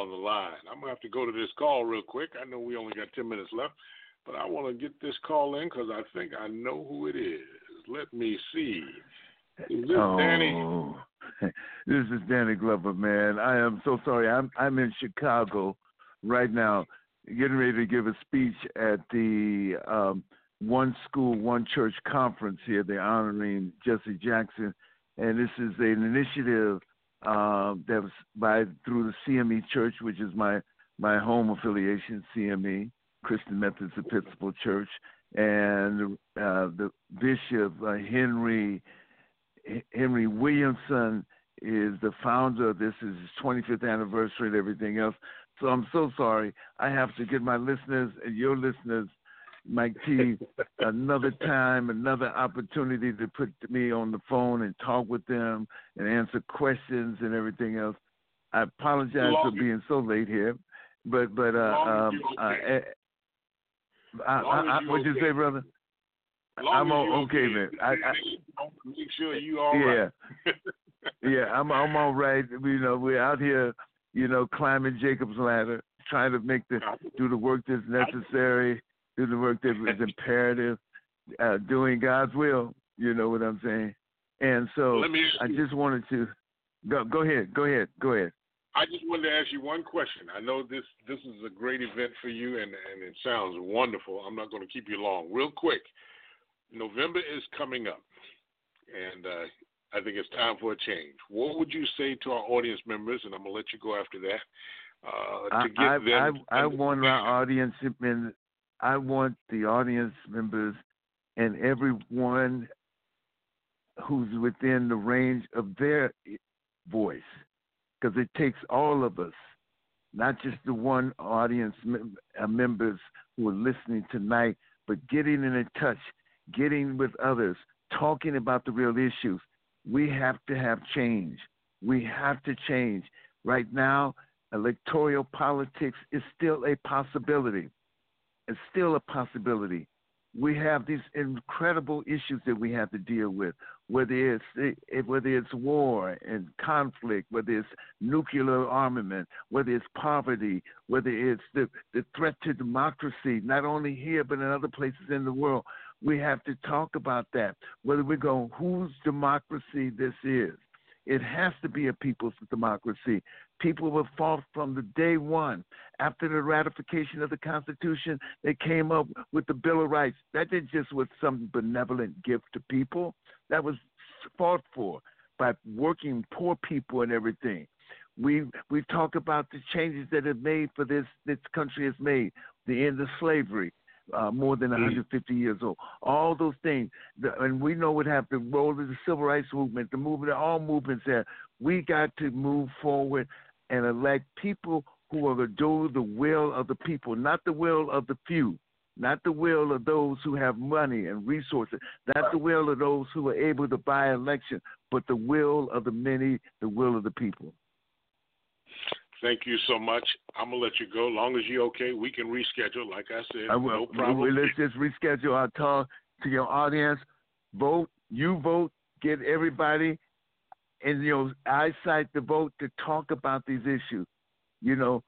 On the line. I'm gonna have to go to this call real quick. I know we only got ten minutes left, but I want to get this call in because I think I know who it is. Let me see. Is this oh, Danny? [LAUGHS] this is Danny Glover, man. I am so sorry. I'm I'm in Chicago right now, getting ready to give a speech at the um, One School, One Church conference here. They're honoring Jesse Jackson, and this is an initiative uh, that was by through the CME Church, which is my my home affiliation, CME Christian Methodist Episcopal Church, and uh, the Bishop uh, Henry Henry Williamson is the founder. This is his 25th anniversary and everything else. So I'm so sorry. I have to get my listeners and your listeners, Mike T, another time, another opportunity to put me on the phone and talk with them and answer questions and everything else. I apologize for being so late here, but but uh, um, uh, eh, I, I, I, what'd you say, brother? I'm o- okay, man. I, I, Make sure you all yeah, right. yeah, I'm I'm all right. You know, we're out here, you know, climbing Jacob's ladder, trying to make the do the work that's necessary, do the work that is imperative, uh, doing God's will. You know what I'm saying? And so Let me I just wanted to go go ahead, go ahead, go ahead. I just wanted to ask you one question. I know this this is a great event for you, and and it sounds wonderful. I'm not going to keep you long. Real quick, November is coming up, and uh, I think it's time for a change. What would you say to our audience members? And I'm going to let you go after that. Uh, I, to give I, them, I, I want our audience I want the audience members and everyone who's within the range of their voice, because it takes all of us, not just the one audience mem- uh, members who are listening tonight, but getting in touch, getting with others, talking about the real issues. We have to have change. We have to change. Right now, electoral politics is still a possibility. It's still a possibility. We have these incredible issues that we have to deal with, whether it's eh, whether it's war and conflict, whether it's nuclear armament, whether it's poverty, whether it's the, the threat to democracy, not only here but in other places in the world. We have to talk about that. Whether we go whose democracy this is. It has to be a people's democracy. People were fought from the day one. After the ratification of the Constitution, they came up with the Bill of Rights. That didn't just was some benevolent gift to people. That was fought for by working poor people and everything. We we talk about the changes that have made for this this country has made. The end of slavery, uh, more than 150 years old. All those things, the, and we know what happened. The role of the civil rights movement, the movement, all movements there. We got to move forward and elect people who are going to do the will of the people, not the will of the few, not the will of those who have money and resources, not the will of those who are able to buy election, but the will of the many, the will of the people. Thank you so much. I'm gonna let you go. Long as you're okay, we can reschedule. Like I said, I will. no problem. Let's just reschedule our talk to your audience. Vote. You vote. Get everybody in your eyesight to vote to talk about these issues. You know,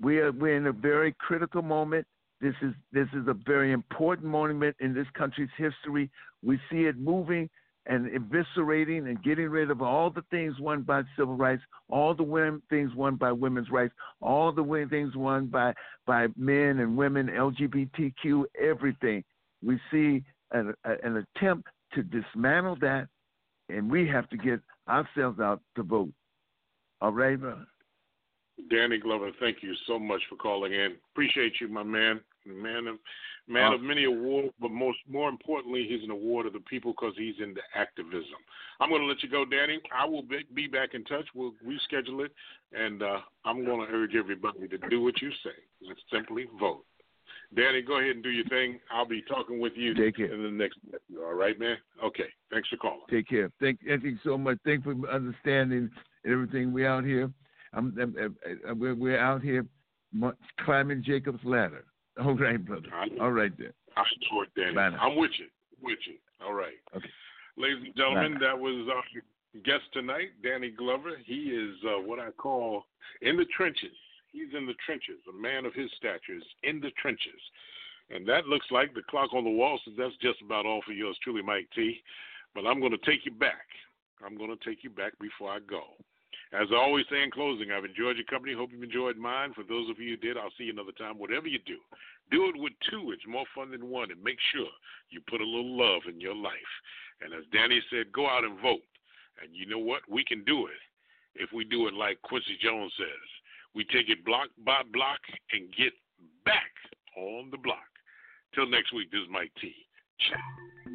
we are we're in a very critical moment. This is this is a very important moment in this country's history. We see it moving and eviscerating and getting rid of all the things won by civil rights, all the women, things won by women's rights, all the things won by by men and women, LGBTQ, everything. We see an, an attempt to dismantle that, and we have to get ourselves out to vote. All right? Danny Glover, thank you so much for calling in. Appreciate you, my man. Man of man of many awards, but most more importantly, he's an award of the people because he's into activism. I'm going to let you go, Danny. I will be, be back in touch. We'll reschedule it, and uh, I'm going to urge everybody to do what you say. Let's simply vote. Danny, go ahead and do your thing. I'll be talking with you Take care. in the next. All right, man. Okay. Thanks for calling. Take care. Thank, thank you so much. Thank for understanding everything. We out here. I'm, I'm, I'm- we're, we're out here climbing Jacob's ladder. All right, brother. All right then. I support Danny. Bye. I'm with you. With you. All right. Okay. Ladies and gentlemen, that was our guest tonight, Danny Glover. He is uh, what I call in the trenches. He's in the trenches. A man of his stature is in the trenches. And that looks like the clock on the wall says that's just about all for yours truly, Mike T. But I'm going to take you back. I'm going to take you back before I go. As I always say in closing, I've enjoyed your company. Hope you've enjoyed mine. For those of you who did, I'll see you another time. Whatever you do, do it with two. It's more fun than one. And make sure you put a little love in your life. And as Danny said, go out and vote. And you know what? We can do it if we do it like Quincy Jones says. We take it block by block and get back on the block. Till next week, this is Mike T. Ciao.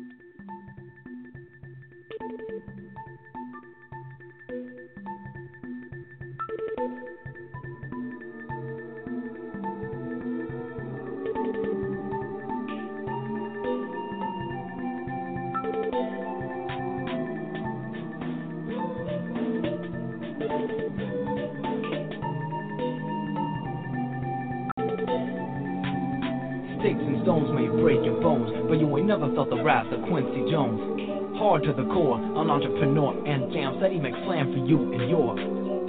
You never felt the wrath of Quincy Jones. Hard to the core, an entrepreneur, and jams that he makes slam for you and your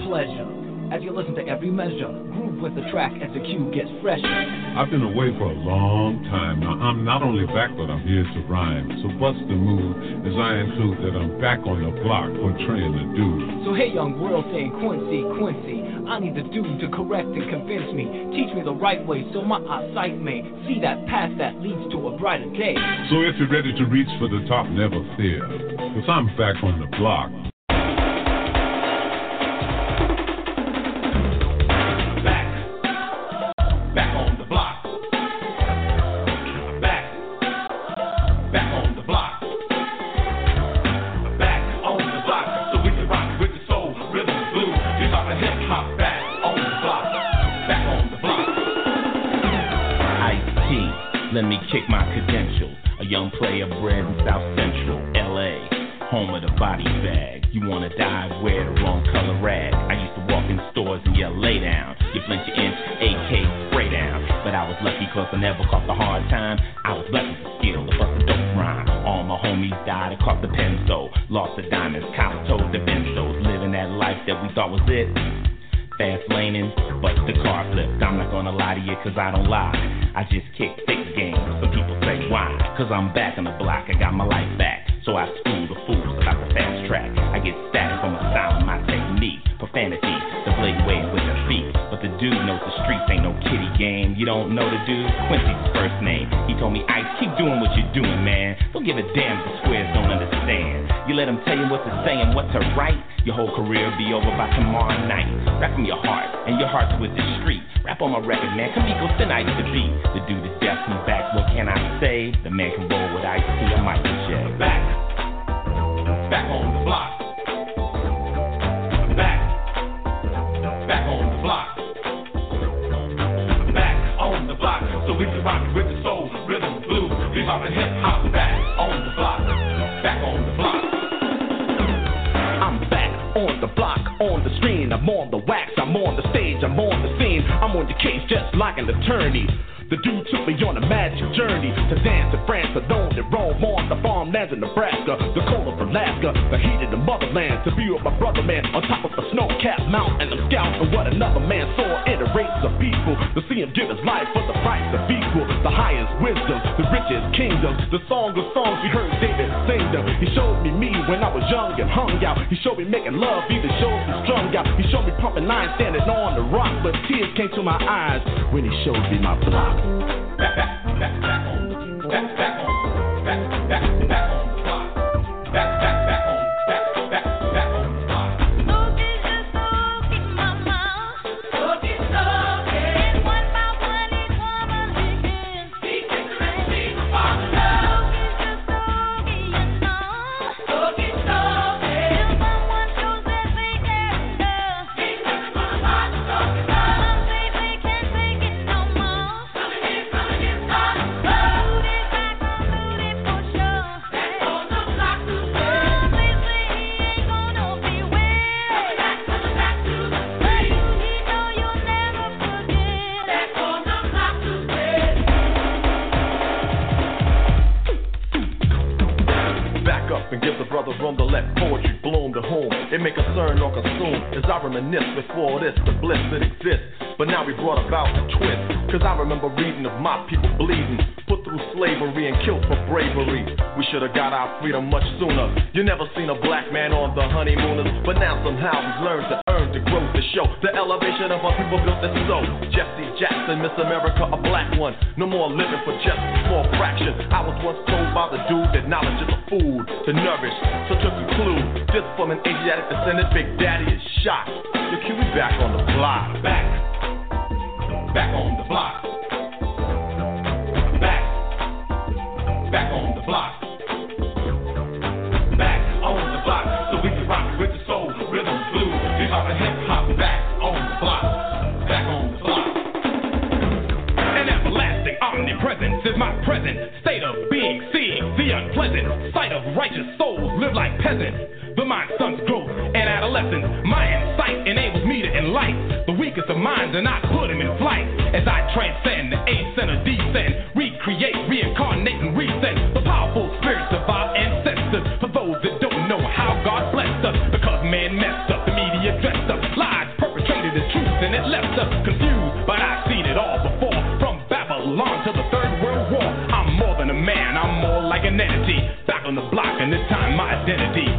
pleasure. As you listen to every measure, groove with the track as the cue gets fresher. I've been away for a long time. Now I'm not only back, but I'm here to rhyme. So bust the move as I include that I'm back on the block portraying the dude. So hey, young world saying Quincy, Quincy, I need the dude to correct and convince me. Teach me the right way so my eyesight may see that path that leads to a brighter day. So if you're ready to reach for the top, never fear. Cause I'm back on the block. We should have got our freedom much sooner. You never seen a black man on the honeymooners, but now somehow we've learned to earn to grow, to show the elevation of our people built this so. Jesse Jackson, Miss America, a black one. No more living for just a small fraction. I was once told by the dude that knowledge is a food to nourish. So to conclude, this from an Asiatic descendant, Big Daddy is shot. Your Q we back on the block. Back. Back on the block. Back. Back on my present state of being, seeing the unpleasant sight of righteous souls live like peasants. The mind stunts growth and adolescence. My insight enables me to enlighten the weakest of minds and I put them in flight as I transcend the ascend or descend, recreate, reincarnate, and reset the powerful spirits and this time my identity,